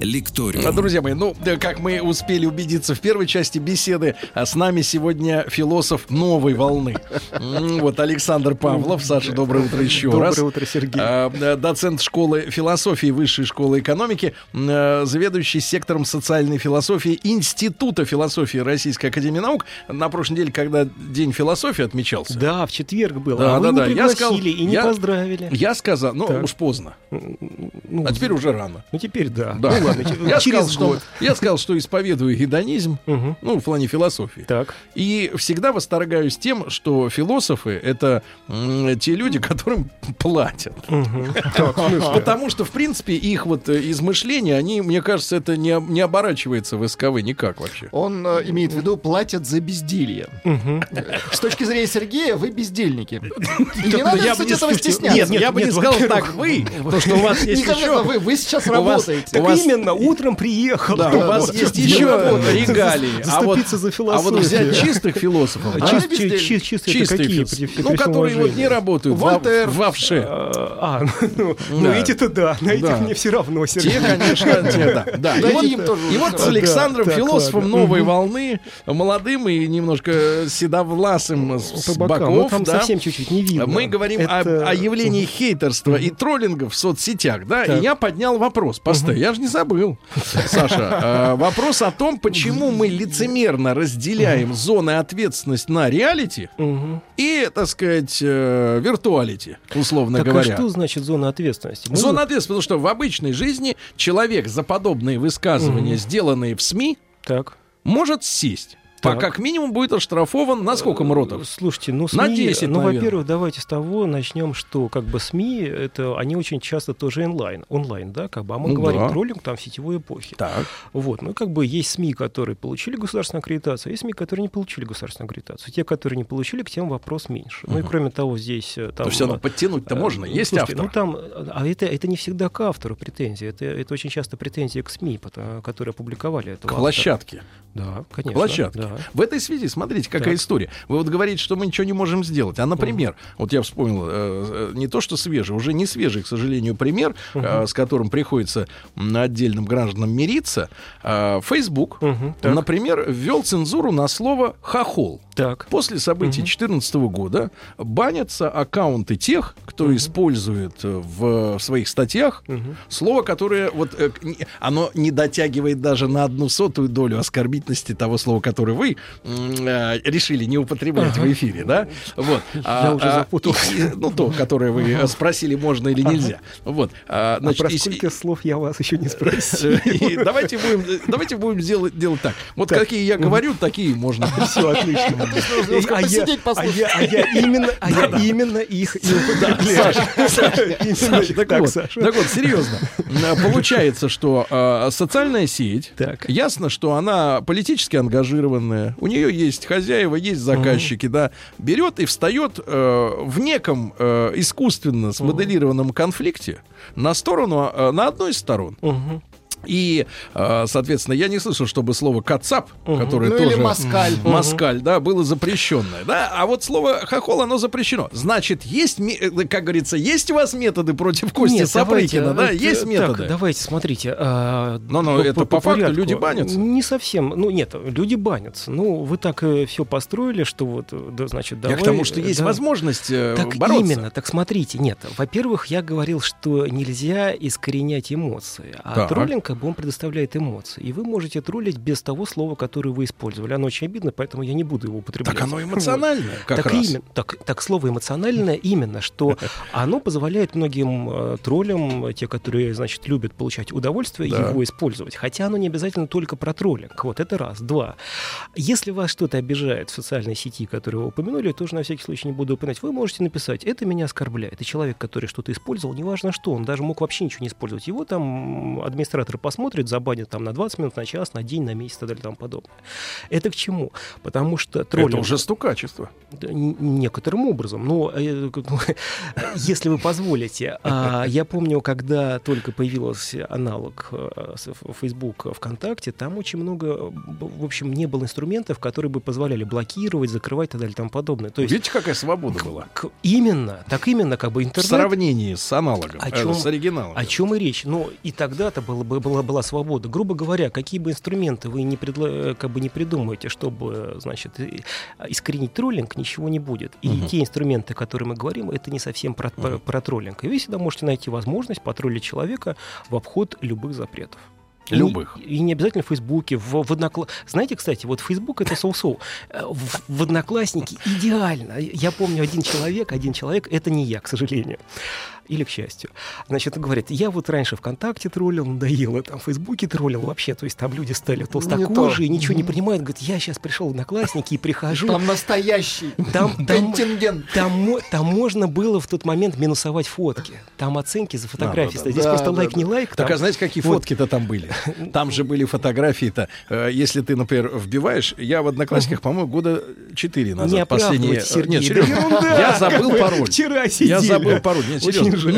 Speaker 1: «Лекториум».
Speaker 2: Друзья мои, ну, да, как мы успели убедиться в первой части беседы, а с нами сегодня философ новой волны. Вот Александр Павлов. Саша, доброе утро еще
Speaker 3: Доброе
Speaker 2: раз.
Speaker 3: утро, Сергей.
Speaker 2: А, э, Доцент школы философии Высшей школы экономики, э, заведующий сектором социальной философии Института философии Российской академии наук. На прошлой неделе, когда День философии отмечался,
Speaker 3: Да, в четверг был.
Speaker 2: Да,
Speaker 3: а
Speaker 2: да,
Speaker 3: не
Speaker 2: да. Я
Speaker 3: пригласили
Speaker 2: сказал-
Speaker 3: и не
Speaker 2: я-
Speaker 3: поздравили.
Speaker 2: я сказал, ну,
Speaker 3: Так.
Speaker 2: уж поздно.
Speaker 3: Ну,
Speaker 2: А теперь уже рано.
Speaker 3: Ну, теперь да.
Speaker 2: Да.
Speaker 3: Ну, ладно,
Speaker 2: Я
Speaker 3: через
Speaker 2: сказал, что,
Speaker 3: год.
Speaker 2: я сказал, что исповедую гедонизм, ну, в плане философии.
Speaker 3: Так.
Speaker 2: И всегда восторгаюсь тем, что философы — это м, те люди, которым платят. Потому что, в принципе, их вот э, измышления, они, мне кажется, это не, не оборачивается в СКВ никак вообще.
Speaker 4: Он э, имеет в виду платят за безделье.
Speaker 3: Мгм.
Speaker 4: С точки зрения Сергея, вы бездельники. И не надо,
Speaker 2: я бы
Speaker 4: кстати,
Speaker 2: не-
Speaker 4: этого стесняться.
Speaker 2: Нет, я бы не сказал так вы, потому что у вас есть еще...
Speaker 4: вы, вы сейчас работаете.
Speaker 3: Так именно, утром приехал.
Speaker 2: Да, у вас есть еще регалии. А вот,
Speaker 3: Заступиться за
Speaker 2: а вот взять чистых философов,
Speaker 3: А чист- чи- Чистые
Speaker 2: чистые
Speaker 3: какие?
Speaker 2: философы,
Speaker 3: при- при
Speaker 2: ну, которые вот не работают
Speaker 4: Вольтер.
Speaker 2: в овше.
Speaker 3: А, ну, ну,
Speaker 2: Да.
Speaker 3: эти-то да, на этих
Speaker 2: Да.
Speaker 3: мне все равно, Сергей.
Speaker 2: Те, конечно, те, да. да. И вот, и с. Александром,
Speaker 3: Да,
Speaker 2: философом новой волны, молодым и немножко седовласым с, с
Speaker 3: По бокам.
Speaker 2: боков,
Speaker 3: Ну, там
Speaker 2: да,
Speaker 3: совсем чуть-чуть не видно.
Speaker 2: мы говорим о-
Speaker 3: Это-
Speaker 2: о, явлении хейтерства и троллинга в соцсетях, да,
Speaker 3: Так.
Speaker 2: и я поднял вопрос, постой, я же не забыл. Забыл. Саша, э, вопрос о том, почему мы лицемерно разделяем зоны ответственности на реалити и, так сказать, э, виртуалити, условно
Speaker 3: Так
Speaker 2: говоря.
Speaker 3: а что значит зона ответственности? Мы
Speaker 2: Зона ответственности, потому что в обычной жизни человек за подобные высказывания, сделанные в СМИ,
Speaker 3: Так.
Speaker 2: может сесть. А
Speaker 3: Так.
Speaker 2: как минимум будет оштрафован на сколько мротов?
Speaker 3: Слушайте, ну
Speaker 2: На
Speaker 3: СМИ,
Speaker 2: 10,
Speaker 3: ну,
Speaker 2: наверное.
Speaker 3: во-первых, давайте с того начнем, что как бы СМИ, это они очень часто тоже онлайн, онлайн, да, как бы, а мы
Speaker 2: Ну
Speaker 3: говорим
Speaker 2: да.
Speaker 3: троллинг там в сетевой эпохе.
Speaker 2: Так.
Speaker 3: Вот, ну как бы есть СМИ, которые получили государственную аккредитацию, а есть СМИ, которые не получили государственную аккредитацию. Те, которые не получили, к тем вопрос меньше. Ну и кроме того, здесь э, там...
Speaker 2: То равно
Speaker 3: э,
Speaker 2: подтянуть-то можно.
Speaker 3: э,
Speaker 2: Есть
Speaker 3: слушайте,
Speaker 2: автор.
Speaker 3: Ну там, э, а это, это не всегда к автору претензии, это, это очень часто претензии к СМИ, которые опубликовали это.
Speaker 2: К площадке.
Speaker 3: Да, конечно.
Speaker 2: К площадке.
Speaker 3: да.
Speaker 2: В этой связи, смотрите, какая
Speaker 3: Так.
Speaker 2: история. Вы вот говорите, что мы ничего не можем сделать. А, например, вот я вспомнил, э, э, не то что свежий, уже не свежий, к сожалению, пример, э, с которым приходится м, отдельным гражданам мириться. Э, Facebook,
Speaker 3: Мгм, так.
Speaker 2: например, ввел цензуру на слово «хохол».
Speaker 3: Так.
Speaker 2: После событий 2014 года банятся аккаунты тех, кто использует э, в своих статьях
Speaker 3: Мгм.
Speaker 2: слово, которое вот э, оно не дотягивает даже на одну сотую долю оскорбительности того слова, которое вы э, решили не употреблять в эфире, да? Вот.
Speaker 3: Я уже запутался.
Speaker 2: и- ну то, которое вы э, спросили, можно или нельзя. Вот. А,
Speaker 3: А
Speaker 2: значит,
Speaker 3: про
Speaker 2: и-
Speaker 3: сколько слов я вас еще не спросил?
Speaker 2: и давайте будем, давайте будем делать, делать так. Вот какие я говорю, такие можно.
Speaker 3: Все отлично. А я- а я- а я именно, а я именно их и употребляю.
Speaker 2: Саша, так,
Speaker 3: так,
Speaker 2: вот,
Speaker 3: Саша.
Speaker 2: так вот, серьезно. Э, Получается, что э, социальная сеть,
Speaker 3: Так.
Speaker 2: ясно, что она политически ангажированная, у нее есть хозяева, есть заказчики, да, берет и встает э, в неком э, искусственно смоделированном конфликте на сторону, э, на одной из сторон.
Speaker 3: Мгм.
Speaker 2: И, э, соответственно, я не слышал, чтобы слово «кацап», которое
Speaker 4: Ну
Speaker 2: тоже...
Speaker 4: или москаль.
Speaker 2: Москаль, да, было запрещенное, да, а вот слово хохол, оно запрещено. Значит, есть, ме- э, как говорится, есть у вас методы против Кости
Speaker 3: Нет,
Speaker 2: Сапрыкина, да,
Speaker 3: давайте, вот,
Speaker 2: есть
Speaker 3: э,
Speaker 2: методы.
Speaker 3: Так, давайте, смотрите. а,
Speaker 2: Но, но это по факту
Speaker 3: порядку.
Speaker 2: люди банятся.
Speaker 3: Не совсем. Ну, нет, люди банятся. Ну, вы так все построили, что вот, э, да, значит,
Speaker 2: Я
Speaker 3: давай...
Speaker 2: к тому, что есть
Speaker 3: да.
Speaker 2: возможность э,
Speaker 3: Так
Speaker 2: бороться.
Speaker 3: именно, так смотрите, нет, во-первых, я говорил, что нельзя искоренять эмоции, а
Speaker 2: Так.
Speaker 3: троллинг как бы он предоставляет эмоции, и вы можете троллить без того слова, которое вы использовали. Оно очень обидно, поэтому я не буду его употреблять.
Speaker 2: Так оно
Speaker 3: Вот.
Speaker 2: эмоциональное, как
Speaker 3: так
Speaker 2: раз.
Speaker 3: именно, так, так слово эмоциональное именно, что оно позволяет многим э, троллям, э, те, которые, значит, любят получать удовольствие,
Speaker 2: Да.
Speaker 3: его использовать. Хотя оно не обязательно только про троллинг. Вот это раз. Два. Если вас что-то обижает в социальной сети, которую вы упомянули, тоже на всякий случай не буду упоминать, вы можете написать, это меня оскорбляет. И человек, который что-то использовал, неважно что, он даже мог вообще ничего не использовать. Его там администратор посмотрит, забанит там на 20 минут, на час, на день, на месяц и так далее и тому подобное. Это к чему? Потому что троллинг...
Speaker 2: Это уже стукачество.
Speaker 3: Некоторым образом. Но э, если вы позволите, а, я помню, когда только появился аналог э, Facebook ВКонтакте, там очень много, э, в общем, не было инструментов, которые бы позволяли блокировать, закрывать и так далее и тому подобное. То есть
Speaker 2: Видите, какая свобода была?
Speaker 3: к- именно, так именно, как бы
Speaker 2: В
Speaker 3: интернет.
Speaker 2: сравнении с аналогом,
Speaker 3: О
Speaker 2: э, с оригиналом.
Speaker 3: О чем и речь? Но и тогда-то было бы, была, была свобода. Грубо говоря, какие бы инструменты вы не, предла- как бы не придумаете, чтобы, значит, и- искоренить троллинг, ничего не будет. И
Speaker 2: Мгм.
Speaker 3: те инструменты, о которых мы говорим, это не совсем про, про- про троллинг. И вы всегда можете найти возможность потроллить человека в обход любых запретов. И
Speaker 2: Любых.
Speaker 3: И, не обязательно в Фейсбуке, в, в Однокла- Знаете, кстати, вот Фейсбук это соу-соу. Э, В, в Одноклассники идеально. Я помню один человек, один человек, это не я, к сожалению. Или к счастью. Значит, он говорит, я вот раньше ВКонтакте троллил, надоело, там в Фейсбуке троллил вообще, то есть там люди стали толстокожие,
Speaker 4: то.
Speaker 3: ничего не понимают, говорит, я сейчас пришел в Одноклассники и прихожу,
Speaker 4: Там настоящий
Speaker 3: там, там,
Speaker 4: контингент.
Speaker 3: там, там можно было в тот момент минусовать фотки. Там оценки за фотографии.
Speaker 2: да,
Speaker 3: стоят. Здесь
Speaker 4: да,
Speaker 3: просто
Speaker 4: да,
Speaker 3: лайк,
Speaker 4: да.
Speaker 3: не лайк.
Speaker 2: Так
Speaker 3: там-
Speaker 2: а знаете, какие
Speaker 3: Вот.
Speaker 2: фотки-то там были? Там же были фотографии-то. э, Если ты, например, вбиваешь, я в Одноклассниках, по-моему, года 4 назад.
Speaker 3: Не
Speaker 2: последние.
Speaker 3: оправдывайте, Сергей,
Speaker 2: Нет,
Speaker 3: да
Speaker 2: серьезно.
Speaker 3: ерунда.
Speaker 2: Я забыл пароль.
Speaker 3: Вчера
Speaker 2: Я
Speaker 3: сидели.
Speaker 2: забыл пароль. Нет, серьезно.
Speaker 3: Жаль.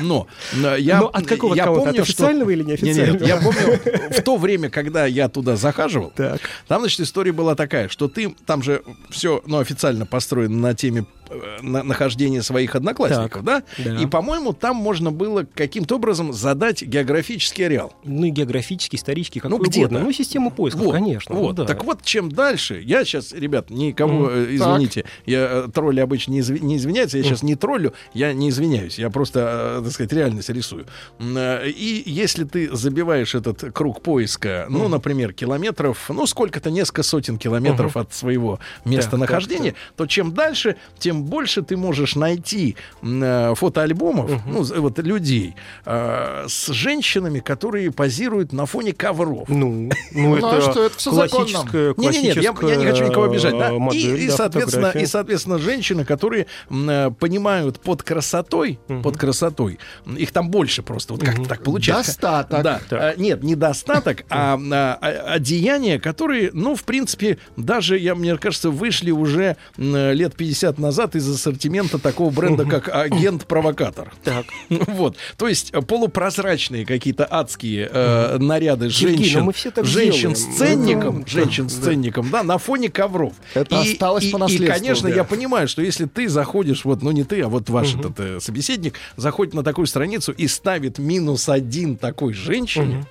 Speaker 2: Но, но, я,
Speaker 3: Но от какого
Speaker 2: я
Speaker 3: аккаунта? От
Speaker 2: помню, что-
Speaker 3: официального или
Speaker 2: Нет,
Speaker 3: неофициального?
Speaker 2: нет, я помню, в то время, когда я туда захаживал,
Speaker 3: Так.
Speaker 2: там, значит, история была такая, что ты, там же все, ну, официально построено на теме э, на- нахождения своих одноклассников, да?
Speaker 3: да.
Speaker 2: И, по-моему, там можно было каким-то образом задать географический ареал.
Speaker 3: Ну и географический, исторический, какой
Speaker 2: Ну, где-то.
Speaker 3: Ну, систему поиска,
Speaker 2: Вот,
Speaker 3: конечно.
Speaker 2: Вот.
Speaker 3: да.
Speaker 2: Так вот, чем дальше, я сейчас, ребят, никому, э, извините, я э, тролли обычно не, изв- не извиняются, я сейчас не троллю, я не извиняюсь, я просто, э, так сказать, реальность рисую. Э, И если ты забиваешь этот круг поиска, ну, например, километров, ну, сколько-то, несколько сотен километров от своего местонахождения, то чем дальше, тем больше ты можешь найти э, фотоальбомов, ну, вот людей с женщинами, которые позируют на фоне ковров.
Speaker 3: Ну, ну,
Speaker 4: Ну,
Speaker 3: это
Speaker 4: а что, это
Speaker 3: классическая,
Speaker 2: Не, не, нет, я, я не хочу никого обижать, да. и, соответственно, и, соответственно, женщины, которые понимают под красотой, под красотой, их там больше просто, вот как-то так получается.
Speaker 4: Достаток.
Speaker 2: Да, а, нет, недостаток, а, а, а, одеяния, которые, ну, в принципе, даже, я, мне кажется, вышли уже лет 50 назад из ассортимента такого бренда, как агент-провокатор.
Speaker 3: Так.
Speaker 2: Вот, то есть э, полупрозрачные какие-то адские э, наряды
Speaker 3: Сергей,
Speaker 2: женщин,
Speaker 3: ну
Speaker 2: женщин с
Speaker 3: делаем.
Speaker 2: ценником,
Speaker 3: Ну,
Speaker 2: женщин с ценником, да, на фоне ковров.
Speaker 4: Это
Speaker 2: и,
Speaker 4: осталось
Speaker 2: и-
Speaker 4: по
Speaker 2: И,
Speaker 4: наследству,
Speaker 2: конечно,
Speaker 4: да.
Speaker 2: я понимаю, что если ты заходишь, вот, ну не ты, а вот ваш этот э, собеседник заходит на такую страницу и ставит минус один такой женщине,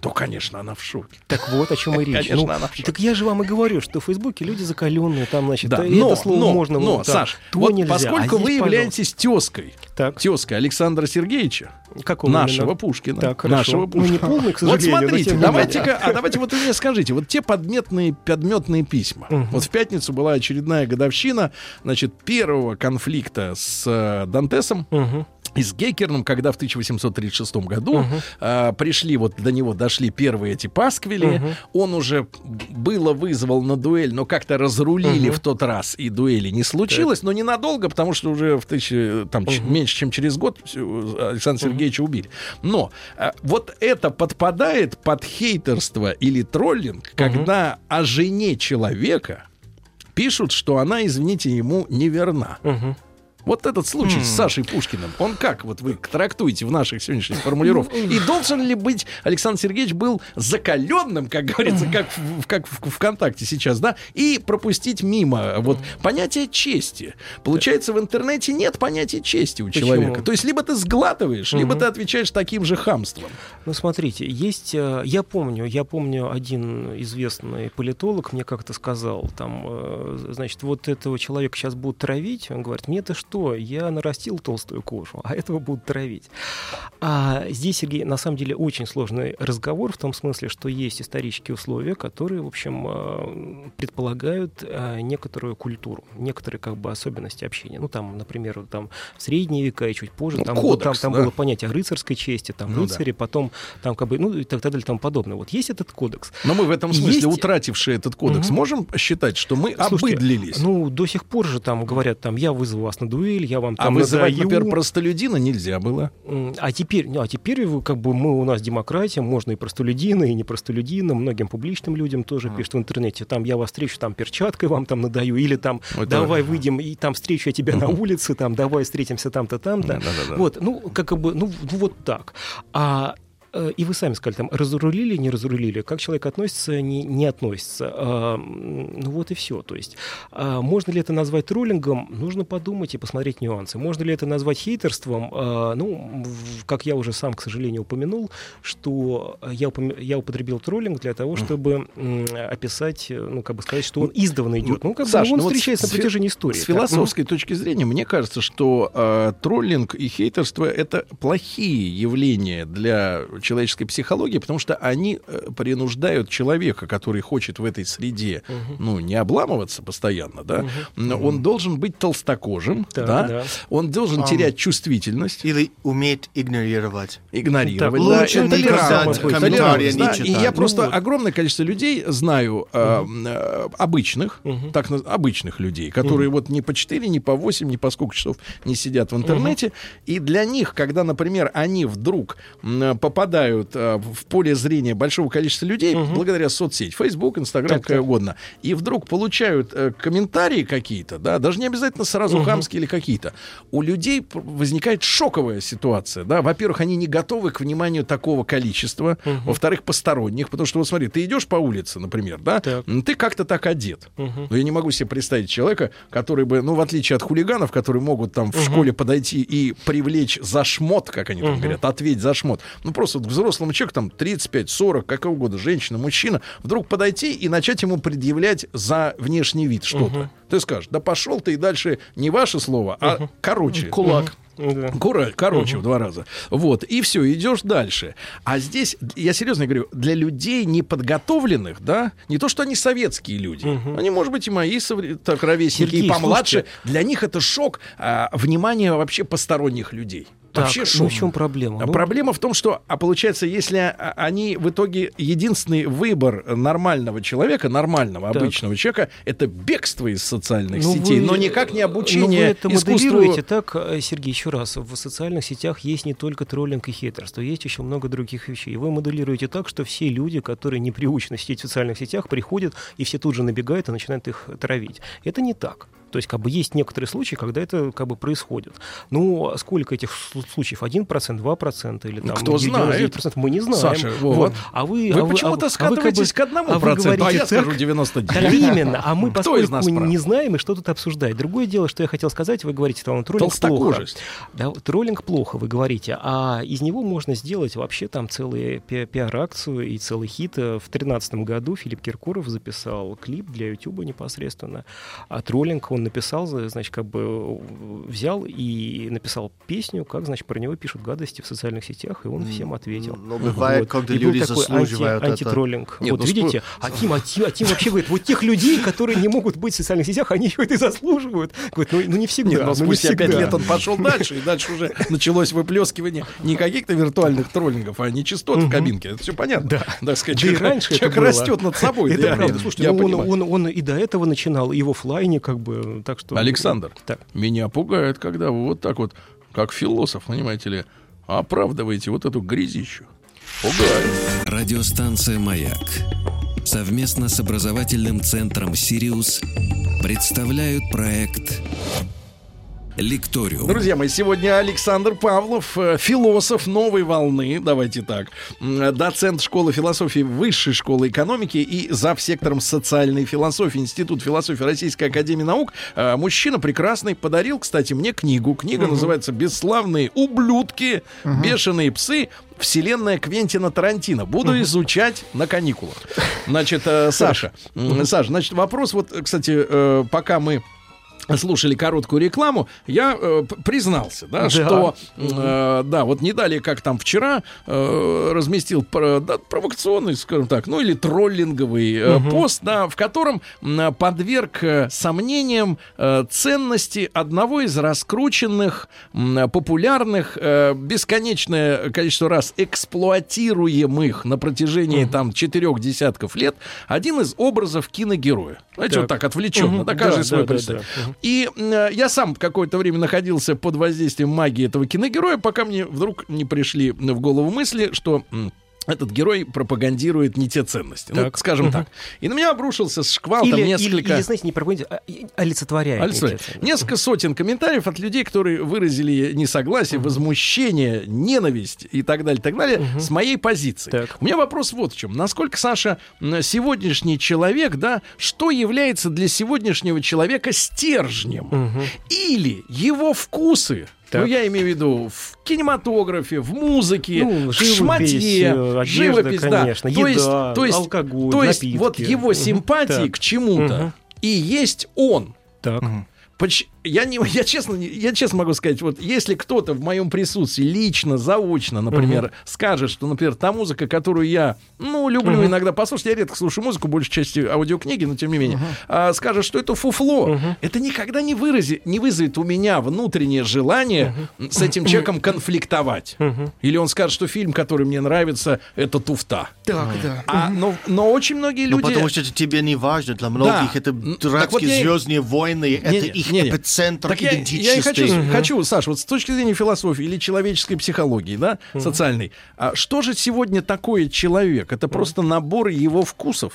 Speaker 2: то, конечно, она в шоке.
Speaker 3: Так вот, о чем и речь.
Speaker 2: Конечно,
Speaker 3: Ну,
Speaker 2: она в шоке.
Speaker 3: так я же вам и говорю, что в Фейсбуке люди закаленные, там, значит,
Speaker 2: Да,
Speaker 3: э,
Speaker 2: но,
Speaker 3: это слово
Speaker 2: но,
Speaker 3: можно...
Speaker 2: но,
Speaker 3: вот так,
Speaker 2: Саш,
Speaker 3: то
Speaker 2: вот
Speaker 3: нельзя, а
Speaker 2: поскольку
Speaker 3: здесь,
Speaker 2: вы являетесь тезкой,
Speaker 3: Так.
Speaker 2: тезкой Александра Сергеевича.
Speaker 3: Какого
Speaker 2: нашего
Speaker 3: именно?
Speaker 2: Пушкина,
Speaker 3: Так, хорошо.
Speaker 2: нашего
Speaker 3: Ну,
Speaker 2: Пушкина.
Speaker 3: не полный, к
Speaker 2: Вот
Speaker 3: сожалению, но
Speaker 2: смотрите, давайте-ка, а давайте вот вы мне скажите, вот те подметные, подметные письма.
Speaker 3: Мгм.
Speaker 2: Вот в пятницу была очередная годовщина, значит, первого конфликта с э, Дантесом
Speaker 3: Мгм.
Speaker 2: И с Геккерном, когда в 1836 году а, пришли, вот до него дошли первые эти пасквили, он уже было вызвал на дуэль, но как-то разрулили в тот раз, и дуэли не случилось, но ненадолго, потому что уже в тысячи, там, ч- меньше, чем через год Александра Сергеевича убили. Но а, вот это подпадает под хейтерство или троллинг, когда о жене человека пишут, что она, извините, ему неверна.
Speaker 3: Мгм.
Speaker 2: Вот этот случай с Сашей Пушкиным, он как вот вы трактуете в наших сегодняшних формулировках? И должен ли быть Александр Сергеевич был закаленным, как говорится, как в, как в ВКонтакте сейчас, да, и пропустить мимо вот понятие чести. Получается, в интернете нет понятия чести у
Speaker 3: Почему?
Speaker 2: человека. То есть либо ты сглатываешь, либо ты отвечаешь таким же хамством.
Speaker 3: Ну, смотрите, есть... э, Я помню, я помню, один известный политолог мне как-то сказал, там, э, значит, вот этого человека сейчас будут травить. Он говорит, мне-то что, я нарастил толстую кожу, а этого будут травить. А здесь, Сергей, на самом деле очень сложный разговор в том смысле, что есть исторические условия, которые, в общем, э, предполагают э, некоторую культуру, некоторые как бы особенности общения. Ну, там, например, там в средние века и чуть позже,
Speaker 2: Ну,
Speaker 3: там,
Speaker 2: кодекс,
Speaker 3: было, там, там
Speaker 2: да.
Speaker 3: было понятие рыцарской чести, там
Speaker 2: Ну,
Speaker 3: рыцари, потом там как бы, ну и так далее, и тому подобное. Вот есть этот кодекс.
Speaker 2: Но мы в этом смысле,
Speaker 3: Есть-
Speaker 2: утратившие этот кодекс,
Speaker 3: Мгм.
Speaker 2: можем считать, что мы
Speaker 3: Слушайте,
Speaker 2: обыдлились?
Speaker 3: Ну, до сих пор же там говорят, там, я вызову вас на дуэль, я вам
Speaker 2: а
Speaker 3: там
Speaker 2: вызывать,
Speaker 3: надаю.
Speaker 2: например, простолюдина нельзя было.
Speaker 3: А теперь, ну, а теперь как бы мы у нас демократия, можно и простолюдина, и не простолюдина, многим публичным людям тоже пишут в интернете, там я вас встречу, там перчаткой вам там надаю, или там
Speaker 2: Это-
Speaker 3: давай выйдем и там встречу я тебя на улице, там давай встретимся там-то, там-то. Вот, ну, как бы, ну, ну, вот так. А и вы сами сказали, там, разрулили, не разрулили, как человек относится, не, не относится. Ну вот и все. То есть, а, можно ли это назвать троллингом? Нужно подумать и посмотреть нюансы. Можно ли это назвать хейтерством? А, ну, как я уже сам, к сожалению, упомянул, что я, упом- я употребил троллинг для того, чтобы описать, э, ну, как бы сказать, что он издавна идет. Ну, как бы
Speaker 2: Саш,
Speaker 3: он
Speaker 2: ну вот
Speaker 3: встречается
Speaker 2: с
Speaker 3: на протяжении истории.
Speaker 2: С
Speaker 3: Так,
Speaker 2: философской точки зрения, мне кажется, что э, троллинг и хейтерство это плохие явления для человеческой психологии, потому что они э, принуждают человека, который хочет в этой среде, ну, не обламываться постоянно, да, но он должен быть толстокожим,
Speaker 3: Так,
Speaker 2: да,
Speaker 3: да.
Speaker 2: он должен терять чувствительность,
Speaker 5: Или уметь игнорировать.
Speaker 2: игнорировать.
Speaker 3: Так,
Speaker 2: да,
Speaker 5: лучше
Speaker 2: это
Speaker 5: не
Speaker 2: толерантность, толерантность, да,
Speaker 5: не
Speaker 2: И я
Speaker 5: Ну
Speaker 2: просто
Speaker 3: вот.
Speaker 2: огромное количество людей знаю, э, э, обычных, так наз- обычных людей, которые вот не по 4, не по 8, не по сколько часов не сидят в интернете. И для них, когда, например, они вдруг попадают попадают э, в поле зрения большого количества людей благодаря соцсеть, Facebook, Instagram,
Speaker 3: Так,
Speaker 2: какая
Speaker 3: так.
Speaker 2: угодно, и вдруг получают э, комментарии какие-то, да, даже не обязательно сразу хамские или какие-то, у людей возникает шоковая ситуация, да. Во-первых, они не готовы к вниманию такого количества, во-вторых, посторонних, потому что вот смотри, ты идешь по улице, например, да,
Speaker 3: Так.
Speaker 2: ты как-то так одет.
Speaker 3: Мгм.
Speaker 2: Но я не могу себе представить человека, который бы, ну, в отличие от хулиганов, которые могут там в школе подойти и привлечь за шмот, как они там говорят, ответь за шмот. Ну, просто вот к взрослому человеку, там, 35, 40, какого года, женщина, мужчина, вдруг подойти и начать ему предъявлять за внешний вид что-то. Ты скажешь, да пошел ты и дальше не ваше слово, а короче.
Speaker 3: Кулак. Да.
Speaker 2: Кура- короче, в два раза. Вот, и все, идешь дальше. А здесь, я серьезно говорю, для людей неподготовленных, да, не то, что они советские люди, они, может быть, и мои так, ровесники,
Speaker 3: Сергей,
Speaker 2: и помладше,
Speaker 3: слушайте.
Speaker 2: для них это шок а, внимания вообще посторонних людей.
Speaker 3: Так,
Speaker 2: Вообще
Speaker 3: ну
Speaker 2: шок.
Speaker 3: в чем проблема? Ну,
Speaker 2: Проблема в том, что, а получается, если а, они в итоге единственный выбор нормального человека, нормального,
Speaker 3: Так.
Speaker 2: обычного человека, это бегство из социальных
Speaker 3: Ну,
Speaker 2: сетей,
Speaker 3: вы-
Speaker 2: но никак не
Speaker 3: ну, вы
Speaker 2: обучение
Speaker 3: это
Speaker 2: искусству.
Speaker 3: моделируете так, э, Сергей, еще раз. В социальных сетях есть не только троллинг и хейтерство, есть еще много других вещей. Вы моделируете так, что все люди, которые не приучены сидеть в социальных сетях, приходят и все тут же набегают и начинают их травить. Это не так. То есть, как бы есть некоторые случаи, когда это как бы происходит. Ну, а сколько этих слу- случаев? 1%, 2% или там
Speaker 2: Кто знает?
Speaker 3: 99%? Мы не знаем.
Speaker 2: Саша, вот.
Speaker 3: А вы,
Speaker 2: Вы
Speaker 3: а
Speaker 2: почему-то
Speaker 3: а а
Speaker 2: скатываетесь
Speaker 3: как
Speaker 2: к
Speaker 3: бы-
Speaker 2: одному
Speaker 3: а
Speaker 2: проценту, а
Speaker 3: говорите
Speaker 2: я скажу
Speaker 3: так,
Speaker 2: 99.
Speaker 3: Так именно. А мы,
Speaker 2: Кто
Speaker 3: поскольку
Speaker 2: из нас прав?
Speaker 3: не знаем, и что тут обсуждать. Другое дело, что я хотел сказать, вы говорите, там, троллинг плохо. Да, троллинг плохо, вы говорите, а из него можно сделать вообще там целую пи- пиар-акцию и целый хит. В 2013 году Филипп Киркоров записал клип для YouTube непосредственно. А троллинг он написал, за- значит, как бы взял и написал песню, как, значит, про него пишут гадости в социальных сетях, и он всем ответил.
Speaker 5: Ну, бывает, когда
Speaker 3: И
Speaker 5: люди
Speaker 3: такой
Speaker 5: заслуживают
Speaker 3: анти, антитроллинг.
Speaker 2: Нет,
Speaker 3: вот
Speaker 2: ну,
Speaker 3: видите, а Тим, а, Тим, а Тим вообще говорит, вот тех людей, которые не могут быть в социальных сетях, они это и заслуживают. Говорит, ну, ну не всегда.
Speaker 2: Нет, но
Speaker 3: ну, не
Speaker 2: спустя пять лет он пошел дальше, и дальше уже началось выплескивание не каких-то виртуальных троллингов, а нечистот в кабинке. Это все понятно. Да. Так сказать,
Speaker 3: Да и
Speaker 2: человек,
Speaker 3: раньше это
Speaker 2: человек растет над собой.
Speaker 3: Это
Speaker 2: да,
Speaker 3: правда. Слушайте, ну, он, он, он и до этого начинал, и в оффлайне, как бы, так что...
Speaker 2: Александр,
Speaker 3: Так.
Speaker 2: меня пугает, когда вы вот так вот, как философ, понимаете ли, оправдываете вот эту грязищу. Пугает.
Speaker 1: Радиостанция «Маяк» совместно с образовательным центром «Сириус» представляют проект «Лекториум».
Speaker 2: Друзья мои, сегодня Александр Павлов, э, философ новой волны, давайте так, м, доцент школы философии Высшей школы экономики и зав. сектором социальной философии Институт философии Российской Академии Наук. Э, Мужчина прекрасный, подарил, кстати, мне книгу. Книга называется «Бесславные ублюдки, бешеные псы». Вселенная Квентина Тарантино. Буду изучать на каникулах. Значит, э, Саша, Саша, значит, вопрос вот, э, кстати, э, пока мы слушали короткую рекламу, я э, признался, да,
Speaker 3: Да.
Speaker 2: что, э, да, вот не далее, как там вчера, э, разместил про- да, провокационный, скажем так, ну или троллинговый э, пост, да, в котором м, подверг э, сомнениям э, ценности одного из раскрученных, м, популярных, э, бесконечное количество раз эксплуатируемых на протяжении там четырех десятков лет, один из образов киногероя. Знаете,
Speaker 3: Так.
Speaker 2: вот так отвлеченно,
Speaker 3: Мгм.
Speaker 2: да, каждый
Speaker 3: Да,
Speaker 2: свой
Speaker 3: да, да,
Speaker 2: представит.
Speaker 3: да.
Speaker 2: И э, я сам какое-то время находился под воздействием магии этого киногероя, пока мне вдруг не пришли в голову мысли, что м, этот герой пропагандирует не те ценности. Ну,
Speaker 3: Так.
Speaker 2: скажем
Speaker 3: Мгм.
Speaker 2: так. И на меня обрушился шквал
Speaker 3: Или,
Speaker 2: там
Speaker 3: или-
Speaker 2: несколько...
Speaker 3: или, знаете, не пропагандирует, а олицетворяет. Ценности.
Speaker 2: несколько сотен комментариев от людей, которые выразили несогласие, возмущение, ненависть и так далее, так далее, с моей позиции.
Speaker 3: Так.
Speaker 2: У меня вопрос вот в чем. Насколько, Саша, сегодняшний человек, да, что является для сегодняшнего человека стержнем? Или его вкусы,
Speaker 3: Так.
Speaker 2: ну, я имею в виду в кинематографе, в музыке,
Speaker 3: Ну,
Speaker 2: в
Speaker 3: живопись,
Speaker 2: шматье,
Speaker 3: одежда,
Speaker 2: живопись, да.
Speaker 3: конечно,
Speaker 2: то есть,
Speaker 3: еда,
Speaker 2: то есть,
Speaker 3: алкоголь,
Speaker 2: то есть
Speaker 3: напитки.
Speaker 2: вот его симпатии
Speaker 3: Так.
Speaker 2: к чему-то
Speaker 3: Мгм.
Speaker 2: и есть он.
Speaker 3: Так.
Speaker 2: Поч- Я, не, я, честно, я честно могу сказать, вот если кто-то в моем присутствии лично, заочно, например, скажет, что, например, та музыка, которую я, ну, люблю иногда послушать, я редко слушаю музыку, большей части аудиокниги, но тем не менее, а, скажет, что это фуфло, это никогда не, вырази, не вызовет у меня внутреннее желание с этим человеком конфликтовать. Или он скажет, что фильм, который мне нравится, это туфта.
Speaker 4: Так, да.
Speaker 2: А, но, но очень многие
Speaker 5: Ну,
Speaker 2: люди...
Speaker 5: потому что это тебе не важно. Для многих
Speaker 2: Да.
Speaker 5: это
Speaker 2: так вот
Speaker 5: дурацкие
Speaker 2: я
Speaker 5: звездные войны, это
Speaker 2: Не-
Speaker 5: их
Speaker 2: не- не.
Speaker 5: Центр
Speaker 2: Так я,
Speaker 5: идентичности.
Speaker 2: я и хочу, хочу, Саш, вот с точки зрения философии или человеческой психологии, да, социальной, а что же сегодня такое человек? Это просто набор его вкусов.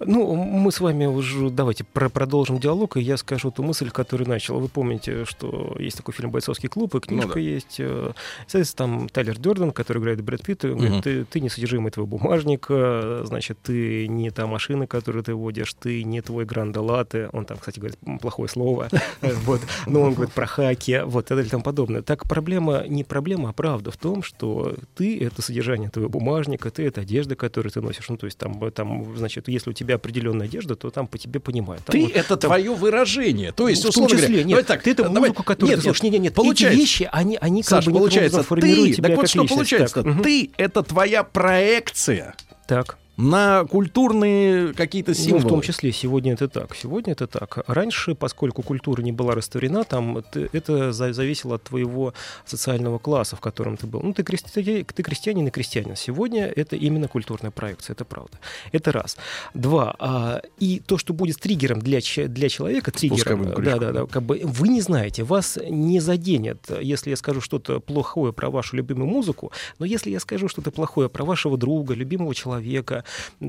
Speaker 3: Ну, мы с вами уже давайте про продолжим диалог, и я скажу ту мысль, которую начал. Вы помните, что есть такой фильм «Бойцовский клуб», и книжка
Speaker 2: Ну да.
Speaker 3: есть. э, Соответственно, там Тайлер Дёрден, который играет Брэд Питт, и он говорит, ты, ты не содержимый твоего бумажника, значит, ты не та машина, которую ты водишь, ты не твой гранда латте. Он там, кстати, говорит плохое слово. Вот. Но он говорит про хаки, вот, и так далее и тому подобное. Так проблема не проблема, а правда в том, что ты — это содержание твоего бумажника, ты — это одежда, которую ты носишь. Ну, то есть там, там, значит, если у тебя определенная одежда, то там по тебе понимают. Там
Speaker 2: Ты
Speaker 3: вот-
Speaker 2: это твое выражение. То есть,
Speaker 3: в том
Speaker 2: условно
Speaker 3: числе,
Speaker 2: говоря,
Speaker 3: нет,
Speaker 2: давай так,
Speaker 3: ты это
Speaker 2: давай-
Speaker 3: музыку, которую
Speaker 2: нет,
Speaker 3: ты слушаешь. Нет, нет, нет,
Speaker 2: получается,
Speaker 3: эти вещи, они, они как
Speaker 2: Саш,
Speaker 3: бы некоторым
Speaker 2: получается, ты,
Speaker 3: тебя
Speaker 2: так вот
Speaker 3: как
Speaker 2: что
Speaker 3: личность.
Speaker 2: получается,
Speaker 3: Так,
Speaker 2: ты это твоя проекция
Speaker 3: Так.
Speaker 2: На культурные какие-то
Speaker 3: Ну,
Speaker 2: символы.
Speaker 3: в том числе сегодня это так. Сегодня это так. Раньше, поскольку культура не была растворена, там это за- зависело от твоего социального класса, в котором ты был. Ну, ты, крести- ты крестьянин и крестьянин. Сегодня это именно культурная проекция, это правда. Это раз. Два. а, и то, что будет триггером для, для человека, триггером, да, да, да, как бы вы не знаете, вас не заденет, если я скажу что-то плохое про вашу любимую музыку, но если я скажу что-то плохое про вашего друга, любимого человека,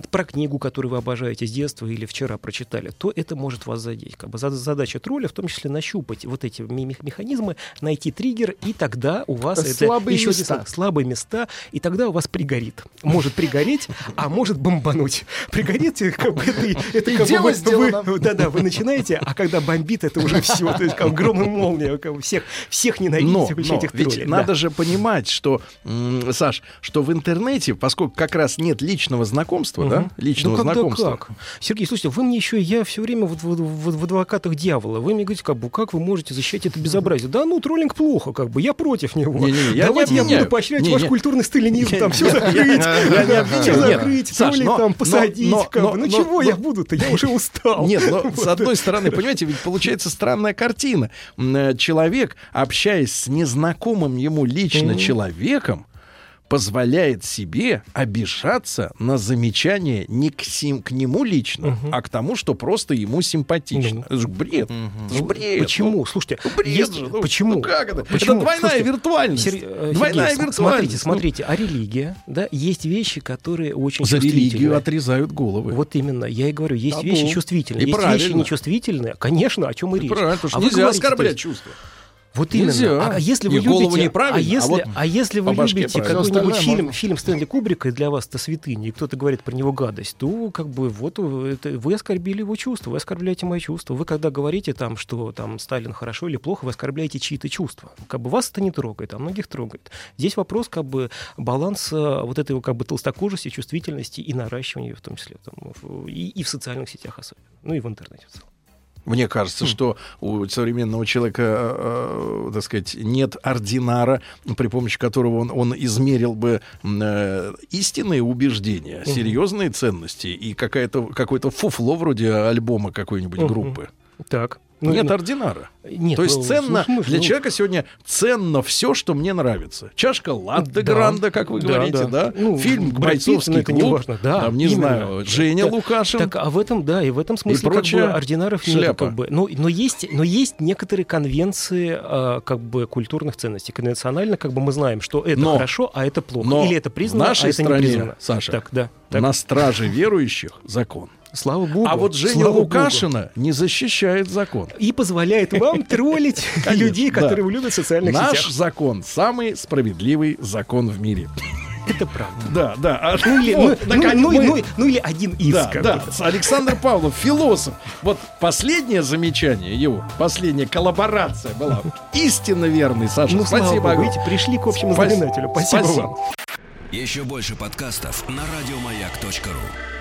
Speaker 3: про книгу, которую вы обожаете с детства или вчера прочитали, то это может вас задеть. Как бы зад- задача тролля в том числе нащупать вот эти механизмы, найти триггер, и тогда у вас это
Speaker 4: Слабые
Speaker 3: еще
Speaker 4: места.
Speaker 3: слабые места, и тогда у вас пригорит. Может пригореть, а может бомбануть. Пригорит, как бы, это, и- это
Speaker 4: И
Speaker 3: как бы
Speaker 4: дело
Speaker 3: вы-
Speaker 4: сделано.
Speaker 3: вы- да-да, вы начинаете, а когда бомбит, это уже все. То есть как громом молния, как всех, всех ненавидите,
Speaker 2: Но, но
Speaker 3: этих
Speaker 2: ведь
Speaker 3: троллей.
Speaker 2: надо
Speaker 3: Да.
Speaker 2: же понимать, что, м, Саш, что в интернете, поскольку как раз нет личного знакомства, да,
Speaker 3: Мгм.
Speaker 2: личного
Speaker 3: да
Speaker 2: знакомства.
Speaker 3: как? Сергей, слушайте, вы мне еще, я все время вот в, адвокатах дьявола. Вы мне говорите, как бы, как вы можете защищать это безобразие? Да, ну, троллинг плохо, как бы, я против него.
Speaker 2: Я не
Speaker 3: Давайте я, буду поощрять ваш культурный сталинизм, там все закрыть,
Speaker 2: не
Speaker 3: все закрыть, троллей там посадить, Ну, чего я буду-то? Я уже устал.
Speaker 2: Нет, но с одной стороны, понимаете, ведь получается странная картина. Э, Человек, общаясь с незнакомым ему лично человеком, позволяет себе обижаться на замечание не к, сим- к нему лично, а к тому, что просто ему симпатично. Это же бред. Это же бред.
Speaker 3: Ну, Почему? Слушайте,
Speaker 2: Ну, бред
Speaker 3: есть-
Speaker 2: же. Ну,
Speaker 3: почему?
Speaker 2: ну как это?
Speaker 3: Почему?
Speaker 2: Это двойная
Speaker 3: Слушайте,
Speaker 2: виртуальность.
Speaker 3: Сер-
Speaker 2: Двойная
Speaker 3: Сергей,
Speaker 2: виртуальность.
Speaker 3: Смотрите,
Speaker 2: Ну,
Speaker 3: смотрите, а религия, да, есть вещи, которые очень
Speaker 2: За религию отрезают головы.
Speaker 3: Вот именно, я и говорю, есть
Speaker 2: Табу.
Speaker 3: вещи чувствительные,
Speaker 2: И
Speaker 3: есть вещи
Speaker 2: правильно.
Speaker 3: нечувствительные. Конечно, о чем и
Speaker 2: И
Speaker 3: речь.
Speaker 2: правильно, потому что
Speaker 3: А
Speaker 2: нельзя
Speaker 3: говорите,
Speaker 2: оскорблять
Speaker 3: есть,
Speaker 2: чувства.
Speaker 3: Вот
Speaker 2: Нельзя.
Speaker 3: именно. А если вы
Speaker 2: И
Speaker 3: любите, а
Speaker 2: а
Speaker 3: если,
Speaker 2: вот
Speaker 3: а если вы любите какой-нибудь фильм, фильм Стэнли Кубрика, и для вас это святыня, и кто-то говорит про него гадость, то как бы вот это, вы оскорбили его чувства, вы оскорбляете мои чувства. Вы когда говорите там, что там Сталин хорошо или плохо, вы оскорбляете чьи-то чувства. Как бы вас это не трогает, а многих трогает. Здесь вопрос как бы баланса вот этой как бы толстокожести, чувствительности и наращивания ее в том числе там, и, и в социальных сетях особенно, ну и в интернете в целом.
Speaker 2: Мне кажется, что у современного человека, э, э, так сказать, нет ординара, при помощи которого он, он измерил бы э, истинные убеждения, серьезные ценности и какая-то, какое-то фуфло вроде альбома какой-нибудь группы.
Speaker 3: Так. Ну,
Speaker 2: нет
Speaker 3: ну,
Speaker 2: ординара.
Speaker 3: нет,
Speaker 2: То есть
Speaker 3: ну,
Speaker 2: ценно,
Speaker 3: слушай,
Speaker 2: для
Speaker 3: ну,
Speaker 2: человека сегодня ценно все, что мне нравится. Чашка латте
Speaker 3: Да.
Speaker 2: гранда, как вы
Speaker 3: Да,
Speaker 2: говорите,
Speaker 3: да.
Speaker 2: да?
Speaker 3: Ну,
Speaker 2: Фильм «Бойцовский
Speaker 3: ну, это не
Speaker 2: клуб»,
Speaker 3: важно, да,
Speaker 2: там, не
Speaker 3: именно.
Speaker 2: знаю, Женя
Speaker 3: Так-
Speaker 2: Лукашин.
Speaker 3: Так, а в этом, да, и в этом смысле как бы ординаров нет. Как бы. но, но, есть, но есть некоторые конвенции а, как бы культурных ценностей. Конвенционально как бы мы знаем, что это
Speaker 2: Но-
Speaker 3: хорошо, а это плохо.
Speaker 2: но
Speaker 3: Или это признано,
Speaker 2: в нашей
Speaker 3: а это
Speaker 2: стране,
Speaker 3: не признано.
Speaker 2: Саша,
Speaker 3: Так, да. Так.
Speaker 2: на страже верующих закон.
Speaker 3: Слава богу.
Speaker 2: А вот Женя
Speaker 3: слава богу.
Speaker 2: Лукашина не защищает закон.
Speaker 3: И позволяет вам троллить людей, которые в социальных
Speaker 2: Наш
Speaker 3: сетях.
Speaker 2: закон самый справедливый закон в мире.
Speaker 3: Это правда.
Speaker 2: Да, да. А
Speaker 3: Ну или,
Speaker 2: вот,
Speaker 3: ну,
Speaker 2: наконец,
Speaker 3: ну,
Speaker 2: мы-
Speaker 3: ну, ну или один из.
Speaker 2: Да, да. Александр Павлов, философ. Вот последнее замечание его, последняя коллаборация была истинно верной, Саша.
Speaker 3: Ну, слава
Speaker 2: Спасибо.
Speaker 3: богу, видите, пришли к общему
Speaker 2: Спасибо.
Speaker 3: знаменателю. Спасибо
Speaker 2: Спасибо.
Speaker 3: вам.
Speaker 1: Еще больше подкастов на радиомаяк.ру.